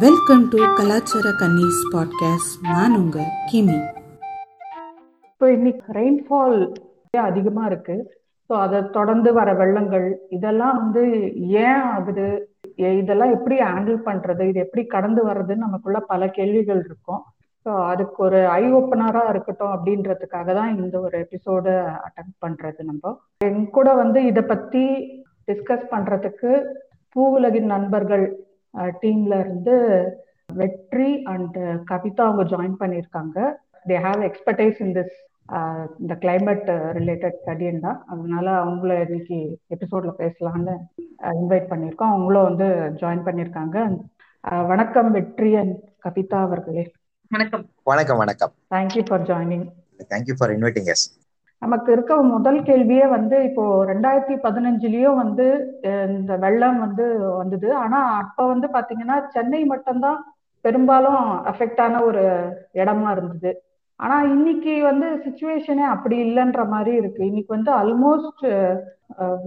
Welcome to கலாச்சார கன்னிஸ் podcast நான் உங்க கிமி. இப்போ இன்னைக்கு ரெயின்ஃபால் அதிகமா இருக்கு? ஸோ அதை தொடர்ந்து வர வெள்ளங்கள் இதெல்லாம் வந்து ஏன் ஆகுது? இதெல்லாம் எப்படி ஹேண்டில் பண்றது? இது எப்படி கடந்து வர்றதுன்னு நமக்குள்ள பல கேள்விகள் இருக்கும். ஸோ அதுக்கு ஒரு ஐ ஓப்பனரா இருக்கட்டும் அப்படின்றதுக்காக தான் இந்த ஒரு எபிசோடு அட்டன் பண்றது நம்ம. என் கூட வந்து இதை பத்தி டிஸ்கஸ் பண்றதுக்கு பூவுலகின் நண்பர்கள் டீம்ல இருந்து வெற்றி அண்ட் கவிதா அவங்க ஜாயின் பண்ணியிருக்காங்க. They have expertise in this இந்த கிளைமேட் ரிலேட்டட் ஸ்டடின்னு தான் அதனால அவங்கள இன்னைக்கு எபிசோட்ல பேசலாம்னு இன்வைட் பண்ணியிருக்கோம். அவங்களும் வந்து ஜாயின் பண்ணியிருக்காங்க. வணக்கம் வெற்றி அண்ட் கவிதா அவர்களே. வணக்கம். வணக்கம் வணக்கம். Thank you for joining thank you for inviting yes நமக்கு இருக்க முதல் கேள்வியே வந்து இப்போ ரெண்டாயிரத்தி பதினஞ்சுலயும் வந்து இந்த வெள்ளம் வந்து வந்தது. ஆனா அப்ப வந்து பாத்தீங்கன்னா சென்னை மட்டும்தான் பெரும்பாலும் அஃபெக்ட் ஆன ஒரு இடமா இருந்தது. ஆனா இன்னைக்கு வந்து சுச்சுவேஷனே அப்படி இல்லைன்ற மாதிரி இருக்கு. இன்னைக்கு வந்து ஆல்மோஸ்ட்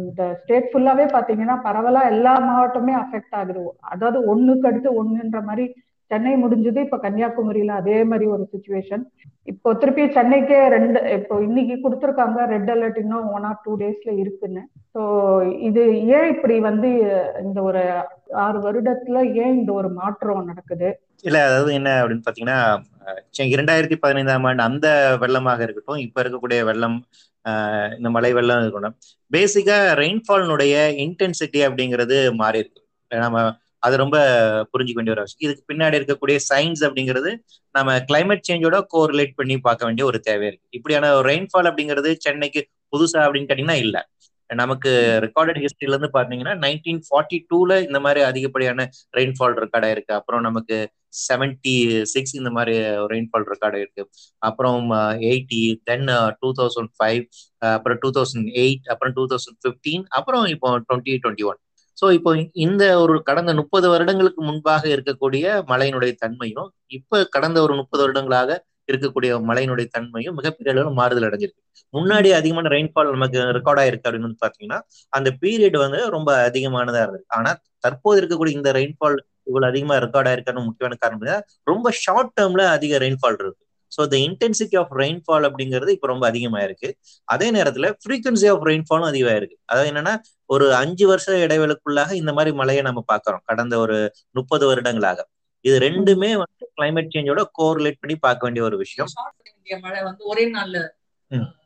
இந்த ஸ்டேட் ஃபுல்லாவே பாத்தீங்கன்னா பரவலா எல்லா மாவட்டமே அஃபெக்ட் ஆகுது. அதாவது ஒண்ணுக்கு அடுத்து ஒண்ணுன்ற மாதிரி சென்னை முடிஞ்சது இப்ப கன்னியாகுமரியில அதே மாதிரி ஒரு சுச்சுவேஷன் இப்போ திருப்பி சென்னைக்கே ரெண்டு இப்போ இன்னைக்கு கொடுத்துருக்காங்க ரெட் அலர்ட் இன்னும் ஒன் ஆர் டூ டேஸ்ல இருக்குன்னு. ஸோ இது ஏன் இப்படி வந்து இந்த ஒரு ஆறு வருடத்துல ஏன் இந்த ஒரு மாற்றம் நடக்குது? இல்ல அதாவது என்ன அப்படின்னு பாத்தீங்கன்னா இரண்டாயிரத்தி பதினைந்தாம் ஆண்டு அந்த வெள்ளமாக இருக்கட்டும் இப்ப இருக்கக்கூடிய வெள்ளம் இந்த மழை வெள்ளம் இருக்கட்டும் பேசிக்கா ரெயின்ஃபால்னுடைய இன்டென்சிட்டி அப்படிங்கிறது மாறி இருக்கு. நம்ம அது ரொம்ப புரிஞ்சுக்க வேண்டிய ஒரு விஷயம். இதுக்கு பின்னாடி இருக்கக்கூடிய சயின்ஸ் அப்படிங்கிறது நம்ம கிளைமேட் சேஞ்சோட கோரிலேட் பண்ணி பார்க்க வேண்டிய ஒரு தேவை இருக்கு. இப்படியான ஒரு ரெயின்ஃபால் அப்படிங்கிறது சென்னைக்கு புதுசா அப்படின்னு கேட்டீங்கன்னா இல்ல. நமக்கு ரெக்கார்டட் ஹிஸ்டரியில இருந்து பாத்தீங்கன்னா நைன்டீன் ஃபார்ட்டி டூல இந்த மாதிரி அதிகப்படியான ரெயின்ஃபால் ரெக்கார்ட் ஆயிருக்கு. அப்புறம் நமக்கு செவன்டி சிக்ஸ் இந்த மாதிரி ரெயின்ஃபால் ரெக்கார்ட் ஆயிருக்கு. அப்புறம் eighty then two thousand five அப்புறம் டூ தௌசண்ட் எயிட் அப்புறம் டூ தௌசண்ட் ஃபிஃப்டீன் அப்புறம் இப்போ டுவெண்ட்டி டுவெண்ட்டி ஒன் ஸோ இப்போ இந்த ஒரு கடந்த முப்பது வருடங்களுக்கு முன்பாக இருக்கக்கூடிய மழையினுடைய தன்மையும் இப்போ கடந்த ஒரு முப்பது வருடங்களாக இருக்கக்கூடிய மழையினுடைய தன்மையும் மிகப்பெரிய அளவில் மாறுதல் அடைஞ்சிருக்கு. முன்னாடி அதிகமான ரெயின்ஃபால் நமக்கு ரெக்கார்ட் ஆயிருக்கு அப்படின்னு வந்து பாத்தீங்கன்னா அந்த பீரியட் வந்து ரொம்ப அதிகமானதா இருந்தது. ஆனா தற்போது இருக்கக்கூடிய இந்த ரெயின்ஃபால் இவ்வளவு அதிகமா ரெக்கார்ட் ஆயிருக்கான முக்கியமான காரணம் ரொம்ப ஷார்ட் டேர்ம்ல அதிக ரெயின்ஃபால் இருக்கு. So the intensity of rainfall அப்படிங்கிறது இப்போ ரொம்ப அதிகமா இருக்கு அதே நேரத்துல ஃப்ரீக்வன்சி ஆஃப் ரெயின்ஃபாலும் அதிகமா இருக்கு அதாவது என்னன்னா ஒரு அஞ்சு வருஷ இடைவெளிக்குள்ளாக இந்த மாதிரி மழையை நம்ம பார்க்கறோம். கடந்த ஒரு முப்பது வருடங்களாக. இது ரெண்டுமே வந்து கிளைமேட் சேஞ்சோட கோரிலேட் பண்ணி பார்க்க வேண்டிய ஒரு விஷயம். மழை வந்து ஒரே நாள்ல.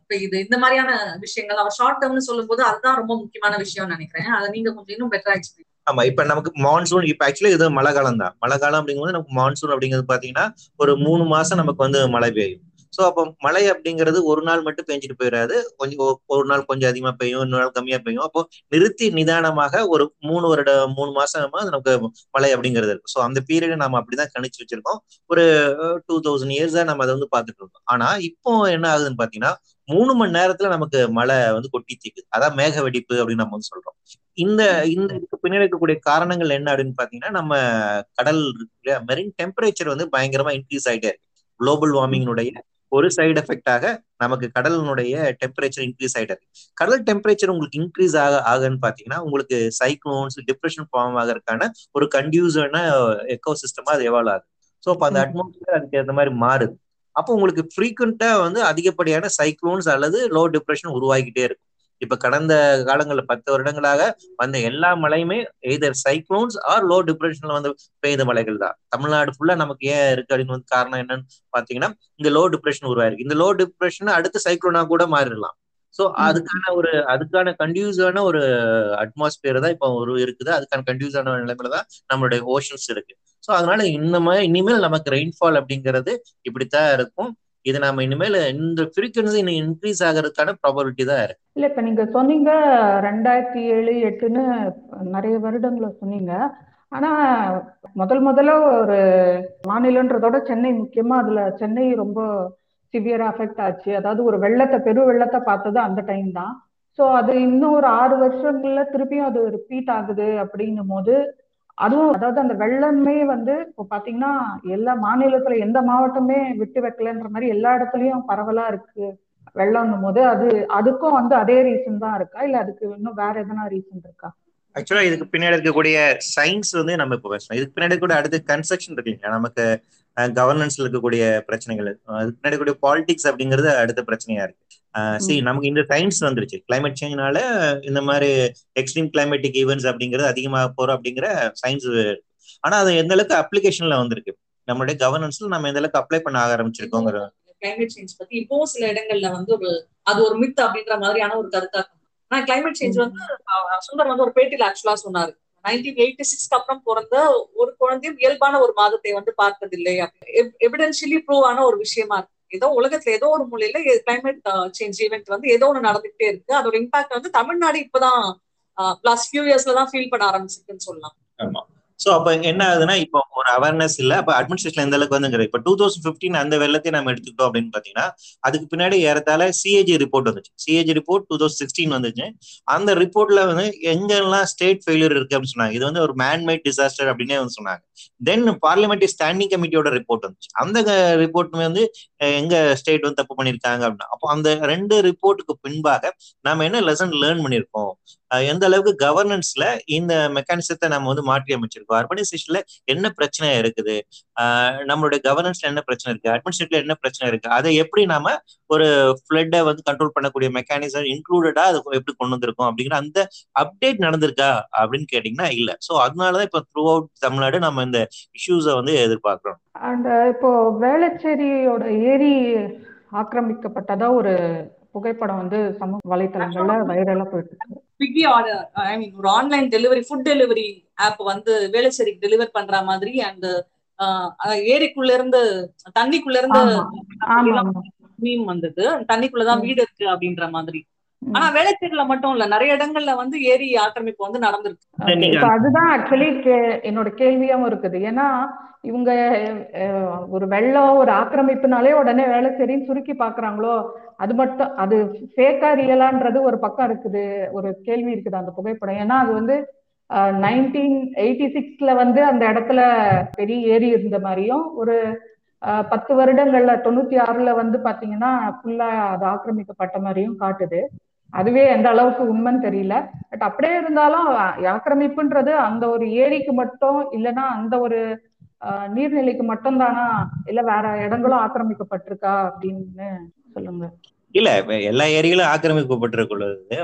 பெய்யுது. இந்த மாதிரியான விஷயங்கள் அவர் ஷார்ட் டேர்ம்னு சொல்லும்போது அதுதான் ரொம்ப முக்கியமான விஷயம்னு நினைக்கிறேன். அதை நீங்க கொஞ்சம் இன்னும் பெட்டரா எக்ஸ்பிளைன் ஆமா இப்ப நமக்கு மான்சூன் இப்ப ஆக்சுவலி இது மழை காலம் தான் மழை காலம் அப்படிங்கும்போது நமக்கு மான்சூன் அப்படிங்கிறது பாத்தீங்கன்னா ஒரு மூணு மாசம் நமக்கு வந்து மழை பெய்யும். சோ அப்போ மழை அப்படிங்கிறது ஒரு நாள் மட்டும் பெஞ்சிட்டு போயிடாது. கொஞ்சம் ஒரு நாள் கொஞ்சம் அதிகமா பெய்யும் இன்னொரு நாள் கம்மியா பெய்யும். அப்போ நிறுத்தி நிதானமாக ஒரு மூணு வருட மூணு மாசமா நமக்கு மழை அப்படிங்கிறது இருக்கு. ஸோ அந்த பீரியடை நம்ம அப்படிதான் கணிச்சு வச்சிருக்கோம். ஒரு டூ தௌசண்ட் இயர்ஸா நம்ம அதை வந்து பார்த்துட்டு இருக்கோம். ஆனா இப்போ என்ன ஆகுதுன்னு பாத்தீங்கன்னா மூணு மணி நேரத்துல நமக்கு மழை வந்து கொட்டி தீக்குது. அதான் மேக வெடிப்பு அப்படின்னு நம்ம வந்து சொல்றோம். இந்த இந்த இதுக்கு பின்னாடி இருக்கக்கூடிய காரணங்கள் என்ன அப்படின்னு பாத்தீங்கன்னா நம்ம கடல் மெரின் டெம்பரேச்சர் வந்து பயங்கரமா இன்க்ரீஸ் ஆயிட்டே இருக்கு. குளோபல் வார்மிங்கினுடைய ஒரு சைடு எஃபெக்டாக நமக்கு கடலினுடைய டெம்பரேச்சர் இன்க்ரீஸ் ஆயிட்டு இருக்கு. கடல் டெம்பரேச்சர் உங்களுக்கு இன்க்ரீஸ் ஆக ஆகுன்னு பாத்தீங்கன்னா உங்களுக்கு சைக்ளோன்ஸ் டிப்ரெஷன் ஃபார்ம் ஆகிறதுக்கான ஒரு கண்டியூஸான எக்கோ சிஸ்டமா அது எவால்வ் ஆகுது. ஸோ அப்போ அந்த. அட்மாஸ்பியர் அதுக்கு ஏற்ற மாதிரி மாறுது. அப்போ உங்களுக்கு ஃப்ரீக்வெண்டா வந்து அதிகப்படியான சைக்ளோன்ஸ் அல்லது லோ டிப்ரெஷன் உருவாகிட்டே இருக்கும். இப்ப கடந்த காலங்கள்ல பத்து வருடங்களாக வந்த எல்லா மழையுமே எய்தர் சைக்ளோன்ஸ் ஆர் லோ டிப்ரெஷன்ல வந்து பெய்த மழைகள் தான். தமிழ்நாடு ஃபுல்லா நமக்கு ஏன் இருக்கு அப்படின்னு வந்து காரணம் என்னன்னு பாத்தீங்கன்னா இந்த லோ டிப்ரெஷன் உருவாயிருக்கு. இந்த லோ டிப்ரெஷன் அடுத்த சைக்ளோனா கூட மாறிடலாம். சோ. அதுக்கான ஒரு அதுக்கான கண்டியூஸான ஒரு அட்மாஸ்பியர் தான் இப்போ ஒரு இருக்குது. அதுக்கான கண்டியூஸான நிலைமையில தான் நம்மளுடைய ஓஷன்ஸ் இருக்கு. சோ அதனால இந்த மாதிரி இனிமேல் நமக்கு ரெயின்ஃபால் அப்படிங்கிறது இப்படித்தான் இருக்கும். இது நாம இனிமேல் இந்த ஃப்ரீக்வன்சி இன்னும் இன்க்ரீஸ் ஆகிறதுக்கான ப்ராபபிலிட்டி தான் இருக்கு. இல்ல இப்ப நீங்க சொன்னீங்க ரெண்டாயிரத்தி ஏழு எட்டுன்னு நிறைய வருடங்களை சொன்னீங்க. ஆனா முதல் முதல்ல ஒரு மாநிலன்றதோட சென்னை முக்கியமா அதுல சென்னை ரொம்ப சிவியரா அஃபெக்ட் ஆச்சு. அதாவது ஒரு வெள்ளத்தை பெரு வெள்ளத்தை பார்த்தது அந்த டைம் தான். ஸோ அது இன்னும் ஒரு ஆறு வருஷங்கள்ல திருப்பியும் அது ரிப்பீட் ஆகுது அப்படின்னும் போது அதுவும் அதாவது அந்த வெள்ளமே வந்து இப்போ பாத்தீங்கன்னா எல்லா மாநிலத்துல எந்த மாவட்டமே விட்டு வைக்கலன்ற மாதிரி எல்லா இடத்துலயும் பரவலா இருக்கு வெள்ளம்னும் போது. அது அதுக்கும் வந்து அதே ரீசன் தான் இருக்கா? இல்ல அதுக்கு இன்னும் வேற எதனா ரீசன் இருக்கா? ஆக்சுவலா இதுக்கு பின்னாடி இருக்கக்கூடிய சயின்ஸ் வந்து நம்ம இப்போ பேசணும். இதுக்கு பின்னாடி கூட அடுத்து கன்ஸ்ட்ரக்ஷன் இருக்கு இல்லையா? நமக்கு கவர்னன்ஸ்ல இருக்கக்கூடிய பிரச்சனைகள். அதுக்கு பின்னாடி கூடிய பாலிடிக்ஸ் அப்படிங்கிறது அடுத்த பிரச்சனையா இருக்கு. சி நமக்கு இந்த சயின்ஸ் வந்துருச்சு. கிளைமேட் சேஞ்ச்னால இந்த மாதிரி எக்ஸ்ட்ரீம் கிளைமேட்டிக் ஈவெண்ட்ஸ் அப்படிங்கிறது அதிகமாக போறோம் அப்படிங்கிற சயின்ஸ் ஆனா அது எந்த அளவுக்கு அப்ளிகேஷன்ல வந்திருக்கு? நம்மளுடைய கவர்னன்ஸ்ல நம்ம எந்த அளவுக்கு அப்ளை பண்ண ஆரம்பிச்சிருக்கோங்கிற கிளைமேட் சேஞ்ச் பத்தி இப்போ சில இடங்கள்ல வந்து ஒரு அது ஒரு மித் அப்படின்ற மாதிரியான ஒரு கருத்தா ஆனா கிளைமேட் சேஞ்ச் வந்து சுந்தர் வந்து ஒரு பேட்டியில ஆக்சுவலா சொன்னாரு. நைன்டீன் எயிட்டி சிக்ஸ்க்கு அப்புறம் பிறந்த ஒரு குழந்தையும் இயல்பான ஒரு மாதத்தை வந்து பார்த்ததில்லை எவிடென்ஷியலி ப்ரூவ் ஆன ஒரு விஷயமா இருக்கு. ஏதோ உலகத்துல ஏதோ ஒரு மூலையில கிளைமேட் சேஞ்ச் ஈவெண்ட் வந்து ஏதோ ஒன்று நடந்துகிட்டே இருக்கு. அதோட இம்பாக்ட் வந்து தமிழ்நாடு இப்பதான் லாஸ்ட் ஃபியூ இயர்ஸ்ல தான் ஃபீல் பண்ண ஆரம்பிச்சிருக்குன்னு சொல்லலாம். சோ அப்ப என்ன ஆகுதுன்னா இப்போ ஒரு அவேர்னஸ் இல்ல. அப்ப அட்மினிஸ்ட்ரேஷன் எந்த அளவுக்கு வந்துங்கிற இப்ப டூ தௌசண்ட் பிப்டீன் அந்த வெள்ளத்தை நம்ம எடுத்துக்கிட்டோம் அப்படின்னு பாத்தீங்கன்னா அதுக்கு பின்னாடி ஏறத்தால சிஏஜி ரிப்போர்ட் வந்துச்சு. CAG report two thousand sixteen வந்துச்சு. அந்த ரிப்போர்ட்ல வந்து எங்கெல்லாம் ஸ்டேட் ஃபெயிலியர் இருக்கு அப்படின்னு சொன்னாங்க. இது வந்து ஒரு மேன்மேட் டிசாஸ்டர் அப்படின்னே வந்து சொன்னாங்க. தென் பார்லிமெண்ட்ரி ஸ்டாண்டிங் கமிட்டியோட ரிப்போர்ட் வந்துச்சு. அந்த ரிப்போர்ட்டுமே வந்து எங்க ஸ்டேட் வந்து தப்பு பண்ணிருக்காங்க அப்படின்னா அப்போ அந்த ரெண்டு ரிப்போர்ட்டுக்கு பின்பாக நாம என்ன லெசன் லேர்ன் பண்ணிருக்கோம் எந்த அளவுக்கு கவர்னன்ஸ்ல இந்த மெக்கானிசத்தை நம்ம வந்து மாற்றி அமைச்சிருக்கோம்? அர்பனைசேஷன்ல என்ன பிரச்சனை இருக்குது? நம்மளுடைய கவர்னன்ஸ்ல என்ன பிரச்சனை இருக்கு? அட்மினிஸ்ட்ரேட்டிவ்ல என்ன பிரச்சனை இருக்கு? அதை எப்படி நாம ஒரு ஃபிளட்டை வந்து கண்ட்ரோல் பண்ணக்கூடிய மெக்கானிசம் இன்க்ளூடடா அது எப்படி கொண்டு வந்திருக்கோம்? அப்படிங்கிற அந்த அப்டேட் நடந்திருக்கா? அப்படின்னு கேட்டீங்கன்னா இல்ல. சோ அதனாலதான் இப்ப த்ரூ அவுட் தமிழ்நாடு நம்ம இந்த இஷ்யூஸை வந்து எதிர்பார்க்கிறோம். அண்ட் இப்போ வேளச்சேரியோட ஏரி ஆக்கிரமிக்கப்பட்டதா ஒரு புகைப்படம் வந்து சமூக வலைத்தளங்கள்ல வைரலா போயிட்டு இருக்கு. ஸ்விக்கி ஆர்டர் ஐ மீன் ஒரு online delivery food delivery app வந்து வேளச்சேரிக்கு டெலிவர் பண்ற மாதிரி அந்த ஏரிக்குள்ள இருந்து தண்ணிக்குள்ள இருந்து மீன் வந்தது. தண்ணிக்குள்ளதான் வீடு இருக்கு அப்படின்ற மாதிரி. ஆனா வேளச்சேரியில மட்டும் இல்ல நிறைய இடங்கள்ல வந்து ஏரி ஆக்கிரமிப்பு வந்து நடந்திருக்கு. அதுதான் ஆக்சுவலி என்னோட கேள்வியாவும் இருக்குது. ஏன்னா இவங்க ஒரு வெள்ளம் ஒரு ஆக்கிரமிப்புனாலே உடனே வேளச்சேரின்னு சுருக்கி பாக்குறாங்களோ அது மட்டும் அது ஃபேக்கா ரியலான்றது ஒரு பக்கம் இருக்குது. ஒரு கேள்வி இருக்குது அந்த புகைப்படம். ஏன்னா அது வந்து நைன்டீன் எயிட்டி சிக்ஸ்ல வந்து அந்த இடத்துல பெரிய ஏரி இருந்த மாதிரியும் ஒரு பத்து வருடங்கள்ல தொண்ணூத்தி ஆறுல வந்து பாத்தீங்கன்னா ஃபுல்லா அது ஆக்கிரமிக்கப்பட்ட மாதிரியும் காட்டுது. அதுவே எந்த அளவுக்கு உண்மைன்னு தெரியல. பட் அப்படியே இருந்தாலும் ஆக்கிரமிப்புன்றது அந்த ஒரு ஏரிக்கு மட்டும் இல்லைன்னா அந்த ஒரு நீர்நிலைக்கு மட்டும் தானா இல்ல வேற இடங்களும் ஆக்கிரமிக்கப்பட்டிருக்கா அப்படின்னு சொல்லுங்க. இல்ல எல்லா ஏரிகளும் ஆக்கிரமிக்கப்பட்டிருக்குள்ளது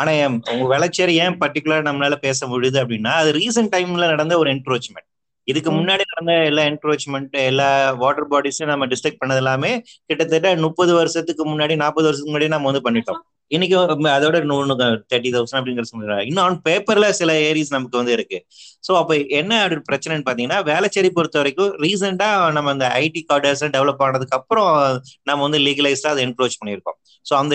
ஆனா உங்க வேளச்சேரி ஏன் பர்டிகுலர் நம்மளால பேச முடியுது அப்படின்னா அது ரீசெண்ட் டைம்ல நடந்த ஒரு என்க்ரோச்மெண்ட் இதுக்கு முன்னாடி நடந்த எல்லா என்க்ரோச்மெண்ட் எல்லா வாட்டர் பாடிஸும் நம்ம டிஸ்ட்ரக்ட் பண்ணது எல்லாமே கிட்டத்தட்ட முப்பது வருஷத்துக்கு முன்னாடி நாற்பது வருஷத்துக்கு முன்னாடி நம்ம வந்து பண்ணிட்டோம். இன்னைக்கு அதோட இன்னொன்னு தேர்ட்டி தௌசண்ட் அப்படிங்கிற சொல்றாங்க இன்னும் ஆன் பேப்பர்ல சில ஏரிஸ் நமக்கு வந்து இருக்கு. ஸோ அப்போ என்ன அப்படி பிரச்சனைன்னு பாத்தீங்கன்னா வேளச்சேரி பொறுத்த வரைக்கும் ரீசெண்டா நம்ம அந்த ஐடி கார்டர்ஸ் டெவலப் ஆனதுக்கு அப்புறம் நம்ம வந்து லீகலைஸ்டா அதை என்க்ரோச் பண்ணியிருக்கோம். ஸோ அந்த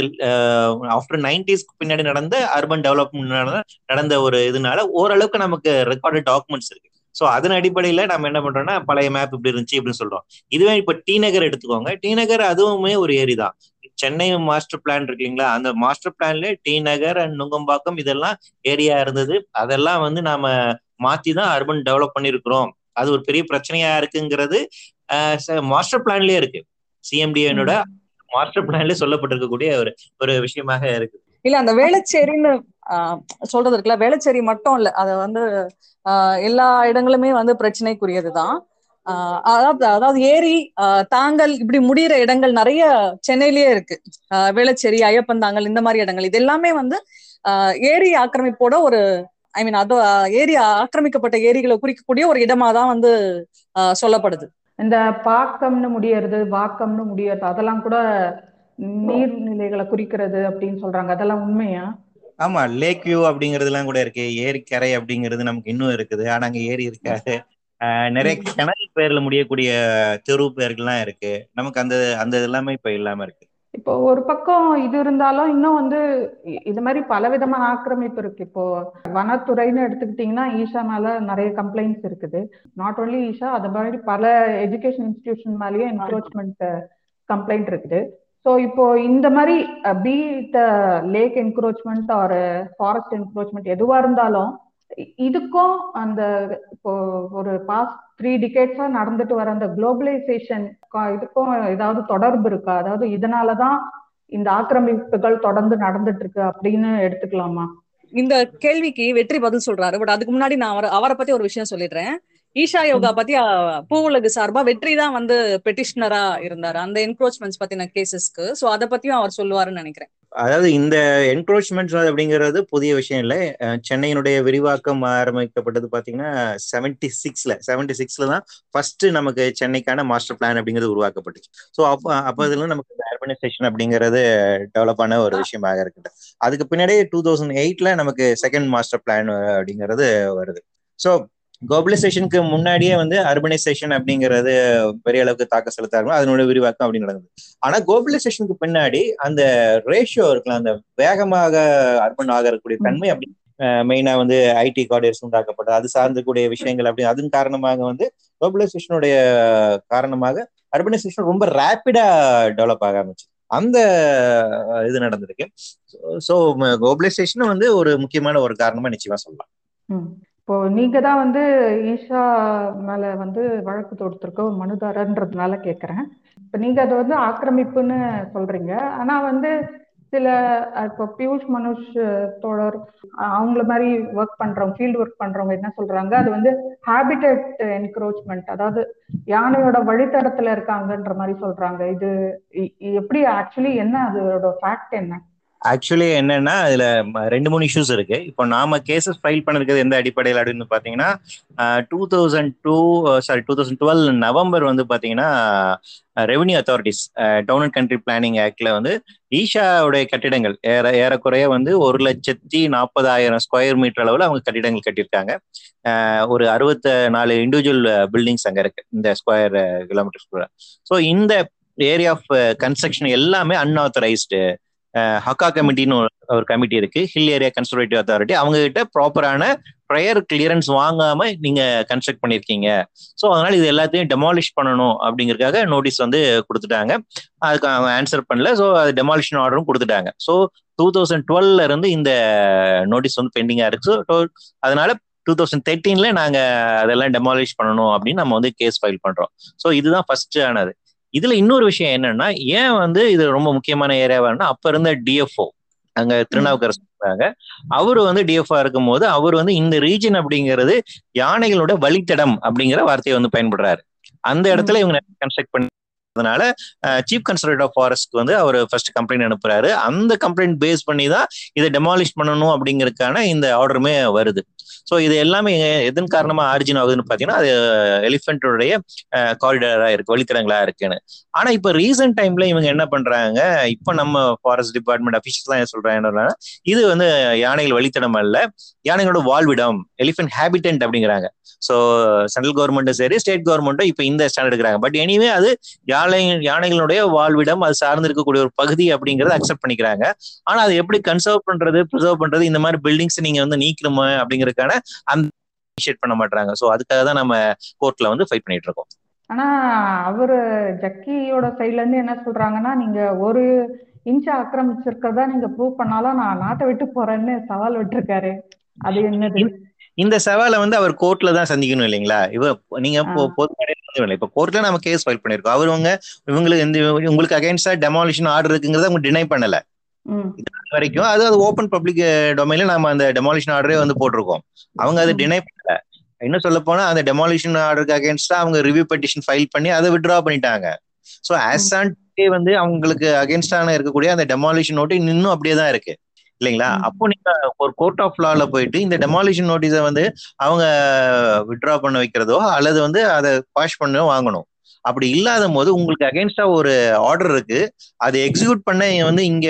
ஆஃப்டர் நைன்டிஸ்க்கு பின்னாடி நடந்த அர்பன் டெவலப்மெண்ட் நடந்த ஒரு இதனால ஓரளவுக்கு நமக்கு ரெக்கார்டு டாக்குமெண்ட்ஸ் இருக்கு. ஸோ அதன் அடிப்படையில நம்ம என்ன பண்றோம்னா பழைய மேப் இப்படி இருந்துச்சு இப்படின்னு சொல்றோம். இதுவே இப்ப டி நகர் எடுத்துக்கோங்க. டி நகர் அதுவுமே ஒரு ஏரி தான். சென்னை மாஸ்டர் பிளான் இருக்கு இல்லைங்களா அந்த மாஸ்டர் பிளான்ல டி நகர் அண்ட் நுங்கம்பாக்கம் இதெல்லாம் ஏரியா இருந்தது. அதெல்லாம் வந்து நாம மாத்தி தான் அர்பன் டெவலப் பண்ணிருக்கிறோம். அது ஒரு பெரிய பிரச்சனையா இருக்குங்கிறது மாஸ்டர் பிளான்லயே இருக்கு. சிஎம்டிஎனோட மாஸ்டர் பிளான்ல சொல்லப்பட்டிருக்கக்கூடிய ஒரு ஒரு விஷயமாக இருக்கு. இல்ல அந்த வேளச்சேரின்னு சொல்றது இருக்குல்ல வேளச்சேரி மட்டும் இல்ல அத வந்து எல்லா இடங்களுமே வந்து பிரச்சனைக்குரியதுதான். அதாவது அதாவது ஏரி தாங்கல் இப்படி முடியிற இடங்கள் நிறைய சென்னையிலேயே இருக்கு. வேளச்சேரி ஐயப்பந்தாங்கல் இந்த மாதிரி இடங்கள். இது எல்லாமே வந்து ஏரி ஆக்கிரமிப்போட ஒரு ஐ மீன் அது ஏரி ஆக்கிரமிக்கப்பட்ட ஏரிகளை குறிக்கக்கூடிய ஒரு இடமா தான் வந்து சொல்லப்படுது. இந்த பாக்கம்னு முடியறது வாக்கம்னு முடியறது அதெல்லாம் கூட நீர்நிலைகளை குறிக்கிறது அப்படின்னு சொல்றாங்க. அதெல்லாம் உண்மையா? ஆமா லேக் வியூ அப்படிங்கறதுலாம் கூட இருக்கு. ஏரிக்கரை அப்படிங்கிறது நமக்கு இன்னும் இருக்குது. ஆனா அங்க ஏரி இருக்காது. நிறைய கிணறு பேர்ல முடியக்கூடிய தெரு பேர்கள்லாம் இருக்கு. நமக்கு அந்த அந்த எல்லாமே இப்ப இல்லாம இருக்கு. இப்போ ஒரு பக்கம் இது இருந்தாலும் இன்னும் வந்து இது மாதிரி பல விதமான ஆக்கிரமிப்பு இருக்கு. இப்போ வனத்துறைன்னு எடுத்துக்கிட்டீங்கன்னா ஈஷா மேல நிறைய கம்ப்ளைண்ட்ஸ் இருக்குது. நாட் ஓன்லி ஈஷா அது மாதிரி பல எஜுகேஷன் இன்ஸ்டிடியூஷன் மேலேயே என்க்ரோச்மெண்ட் கம்ப்ளைண்ட் இருக்குது. ஸோ இப்போ இந்த மாதிரி peat lake encroachment or forest encroachment எதுவா இருந்தாலும் இதுக்கும் அந்த இப்போ ஒரு பாஸ்ட் த்ரீ டிகேட்ஸா நடந்துட்டு வர அந்த குளோபலைசேஷன் இதுக்கும் ஏதாவது தொடர்பு இருக்கா? அதாவது இதனாலதான் இந்த ஆக்கிரமிப்புகள் தொடர்ந்து நடந்துட்டு இருக்கு அப்படின்னு எடுத்துக்கலாமா? இந்த கேள்விக்கு வெற்றி பதில் சொல்றாரு. பட் அதுக்கு முன்னாடி நான் அவரை அவரை பத்தி ஒரு விஷயம் சொல்லிடுறேன். ஈஷா யோகா பத்தி பூவுலகு சார்பா வெற்றி தான் வந்து பெட்டிஷனரா இருந்தாரு. அந்த என்க்ரோச்மெண்ட்ஸ் பத்தின கேசஸ்க்கு சோ அத பத்தியும் அவர் சொல்லுவாருன்னு நினைக்கிறேன். அதாவது இந்த என்க்ரோச்மெண்ட் அப்படிங்கிறது புதிய விஷயம் இல்லை. சென்னையினுடைய விரிவாக்கம் ஆரம்பிக்கப்பட்டது பாத்தீங்கன்னா செவன்டி சிக்ஸ்ல செவன்டி சிக்ஸ்ல தான் ஃபர்ஸ்ட் நமக்கு சென்னைக்கான மாஸ்டர் பிளான் அப்படிங்கிறது உருவாக்கப்பட்டுச்சு. ஸோ அப்போ அப்போ இதுல நமக்கு இந்த அர்பனைசேஷன் அப்படிங்கிறது டெவலப் ஆன ஒரு விஷயமாக இருக்குது அதுக்கு பின்னாடி டூ தௌசண்ட் எயிட்ல நமக்கு செகண்ட் மாஸ்டர் பிளான் அப்படிங்கிறது வருது. ஸோ குளோபலைசேஷனுக்கு முன்னாடியே வந்து அர்பனைசேஷன் அப்படிங்கிறது பெரிய அளவுக்கு தாக்க செலுத்தாங்க அதனுடைய விரிவாக்கம் அப்படி நடந்தது. ஆனா குளோபலைசேஷனுக்கு பின்னாடி அந்த ரேஷியோ இருக்குல்ல அந்த வேகமாக அர்பன் ஆகக்கூடிய தன்மை அப்படி மெயினா வந்து ஐடி கார்டர்ஸ் உண்டாக்கப்பட்டது. அது சார்ந்தக்கூடிய விஷயங்கள் அப்படி அதன் காரணமாக வந்து குளோபலைசேஷனுடைய காரணமாக அர்பனைசேஷன் ரொம்ப ரேப்பிடா டெவலப் ஆக ஆரம்பிச்சு அந்த இது நடந்திருக்கு. ஸோ குளோபலைசேஷன் வந்து ஒரு முக்கியமான ஒரு காரணமா நிச்சயமா சொல்லலாம். இப்போ நீங்க தான் வந்து ஈஷா மேல வந்து வழக்கு தொடுத்திருக்க ஒரு மனுதாரன்றதுனால கேக்குறேன். இப்போ நீங்க அதை வந்து ஆக்கிரமிப்புன்னு சொல்றீங்க. ஆனா வந்து சில இப்போ பியூஷ் மனுஷ் தோழர் அவங்கள மாதிரி ஒர்க் பண்றவங்க ஃபீல்டு ஒர்க் பண்றவங்க என்ன சொல்றாங்க? அது வந்து ஹேபிட்டட் என்க்ரோச்மெண்ட் அதாவது யானையோட வழித்தடத்துல இருக்காங்கன்ற மாதிரி சொல்றாங்க. இது எப்படி ஆக்சுவலி என்ன அதோட ஃபேக்ட் என்ன? ஆக்சுவலி என்னன்னா இதுல ரெண்டு மூணு இஷ்யூஸ் இருக்கு. இப்போ நாம கேசஸ் ஃபைல் பண்ணிருக்கிறது எந்த அடிப்படையில் அப்படின்னு பாத்தீங்கன்னா two thousand two sorry two thousand twelve November வந்து பாத்தீங்கன்னா revenue authorities town and country planning ஆக்ட்ல வந்து ஈஷாவுடைய கட்டிடங்கள் ஏற ஏறக்குறைய வந்து ஒரு லட்சத்தி நாற்பதாயிரம் ஸ்கொயர் மீட்டர் அளவில் அவங்க கட்டிடங்கள் கட்டியிருக்காங்க. ஒரு அறுபத்த நாலு இண்டிவிஜுவல் பில்டிங்ஸ் அங்க இருக்கு இந்த ஸ்கொயர் கிலோமீட்டர் ஸோ இந்த ஏரியா ஆஃப் கன்ஸ்ட்ரக்ஷன் எல்லாமே அன்ஆத்தரைஸ்டு ஹக்கா கமிட்டின்னு ஒரு- ஒரு கமிட்டி இருக்கு. ஹில் ஏரியா கன்சர்வேட்டிவ் அத்தாரிட்டி அவங்க கிட்ட ப்ராப்பரான ப்ரையர் கிளியரன்ஸ் வாங்காம நீங்க கன்ஸ்ட்ரக்ட் பண்ணிருக்கீங்க. ஸோ அதனால இது எல்லாத்தையும் டெமாலிஷ் பண்ணணும் அப்படிங்கறக்காக நோட்டீஸ் வந்து கொடுத்துட்டாங்க. அதுக்கு அவங்க ஆன்சர் பண்ணல. ஸோ அது டெமாலிஷன் ஆர்டரும் கொடுத்துட்டாங்க. ஸோ டூ தௌசண்ட் டுவெல்ல இருந்து இந்த நோட்டீஸ் வந்து பெண்டிங்கா இருக்கு. ஸோ அதனால டூ தௌசண்ட் தேர்ட்டீன்ல நாங்க அதெல்லாம் டெமாலிஷ் பண்ணணும் அப்படின்னு நம்ம வந்து கேஸ் ஃபைல் பண்றோம். ஸோ இதுதான் ஃபர்ஸ்ட் ஆனது. இதுல இன்னொரு விஷயம் என்னன்னா ஏன் வந்து இது ரொம்ப முக்கியமான ஏரியாவானா அப்ப இருந்த டிஎஃப்ஓ அங்க திருநாவுக்கரசு இருக்காங்க. அவரு வந்து டிஎஃப்ஆ இருக்கும் போது அவர் வந்து இந்த ரீஜன் அப்படிங்கிறது யானைகளோட வழித்தடம் அப்படிங்கிற வார்த்தையை வந்து பயன்படுறாரு. அந்த இடத்துல இவங்க கன்ஸ்ட்ரக்ட் பண்ணி அதனால சீப் கன்சர்வேட்டிவ் ஆஃப் ஃபாரஸ்ட்க்கு வந்து அவர் ஃபர்ஸ்ட் கம்ப்ளைண்ட் அனுப்புறாரு. அந்த கம்ப்ளைண்ட் பேஸ் பண்ணி தான் இதை டெமாலிஷ் பண்ணணும் அப்படிங்கறதுக்கான இந்த ஆர்டருமே வருது. ஸோ இது எல்லாமே எதன் காரணமா ஆரிஜின் ஆகுதுன்னு பாத்தீங்கன்னா அது எலிஃபென்டோடைய காரிடரா இருக்கு வழித்தடங்களா இருக்குன்னு. ஆனா இப்ப ரீசெண்ட் டைம்ல இவங்க என்ன பண்றாங்க இப்ப நம்ம ஃபாரஸ்ட் டிபார்ட்மெண்ட் அபிஷியல்ஸ் தான் சொல்றாங்க இது வந்து யானைகள் வழித்தடம் அல்ல யானைகளோட வாழ்விடம் எலிஃபென்ட் ஹேபிட்டன்ட் அப்படிங்கிறாங்க. ஸோ சென்ட்ரல் கவர்மெண்ட்டும் சரி ஸ்டேட் கவர்மெண்ட்டும் இப்போ இந்த ஸ்டாண்ட் எடுக்கிறாங்க. பட் எனிவே அது யானை யானைகளுடைய வாழ்விடம் அது சார்ந்து இருக்கக்கூடிய ஒரு பகுதி அப்படிங்கறத அக்செப்ட் பண்ணிக்கிறாங்க. ஆனா அது எப்படி கன்சர்வ் பண்றது ப்ரிசர்வ் பண்றது இந்த மாதிரி பில்டிங்ஸ் நீங்க வந்து நீக்கணுமா அப்படிங்கறதுக்கான அந்த இனிஷியேட் பண்ண மாட்டாங்க ஸோ அதுக்காக தான் நம்ம கோர்ட்ல வந்து ஃபைட் பண்ணிட்டு இருக்கோம். ஆனா அவரு ஜக்கியோட சைட்ல இருந்து என்ன சொல்றாங்கன்னா நீங்க ஒரு இன்ச் ஆக்கிரமிச்சிருக்கிறதா நீங்க ப்ரூவ் பண்ணாலும் நான் நாட்டை விட்டு போறேன்னு சவால் விட்டுருக்காரு. அது என்னது? இந்த சவாலை வந்து அவர் கோர்ட்ல தான் சந்திக்கணும் இல்லைங்களா? இவ நீங்க இப்ப கோர்ட்ல நம்ம கேஸ் ஃபைல் பண்ணிருக்கோம் அவருவங்க இவங்களுக்கு இந்த உங்களுக்கு அகைன்ஸ்டா டெமாலிஷன் ஆர்டர் இருக்குங்கிறத அவங்க டினை பண்ணல. வரைக்கும் அது அது ஓப்பன் பப்ளிக் டொமைன்ல நம்ம அந்த டெமாலிஷன் ஆர்டரே வந்து போட்டிருக்கோம். அவங்க அதை டினை பண்ணல. இன்னும் சொல்ல போனா அந்த டெமாலிஷன் ஆர்டருக்கு அகேன்ஸ்டா அவங்க ரிவ்யூ பெட்டிஷன் ஃபைல் பண்ணி அதை வித்ட்ரா பண்ணிட்டாங்க. ஸோ ஆஸ் ஆன் வந்து அவங்களுக்கு அகேன்ஸ்டான இருக்கக்கூடிய அந்த டெமாலிஷன் நோட்டு இன்னும் அப்படியே தான் இருக்கு. இல்லைங்களா? அப்போ நீங்க ஒரு கோர்ட் ஆஃப் லால போயிட்டு இந்த டெமாலிஷன் நோட்டீஸை வந்து அவங்க வித்ட்ரா பண்ண வைக்கிறதோ அல்லது வந்து அதை வாஷ் பண்ண வாங்கணும். அப்படி இல்லாத போது உங்களுக்கு அகேன்ஸ்டா ஒரு ஆர்டர் இருக்கு. அதை எக்ஸிக்யூட் பண்ண வந்து இங்க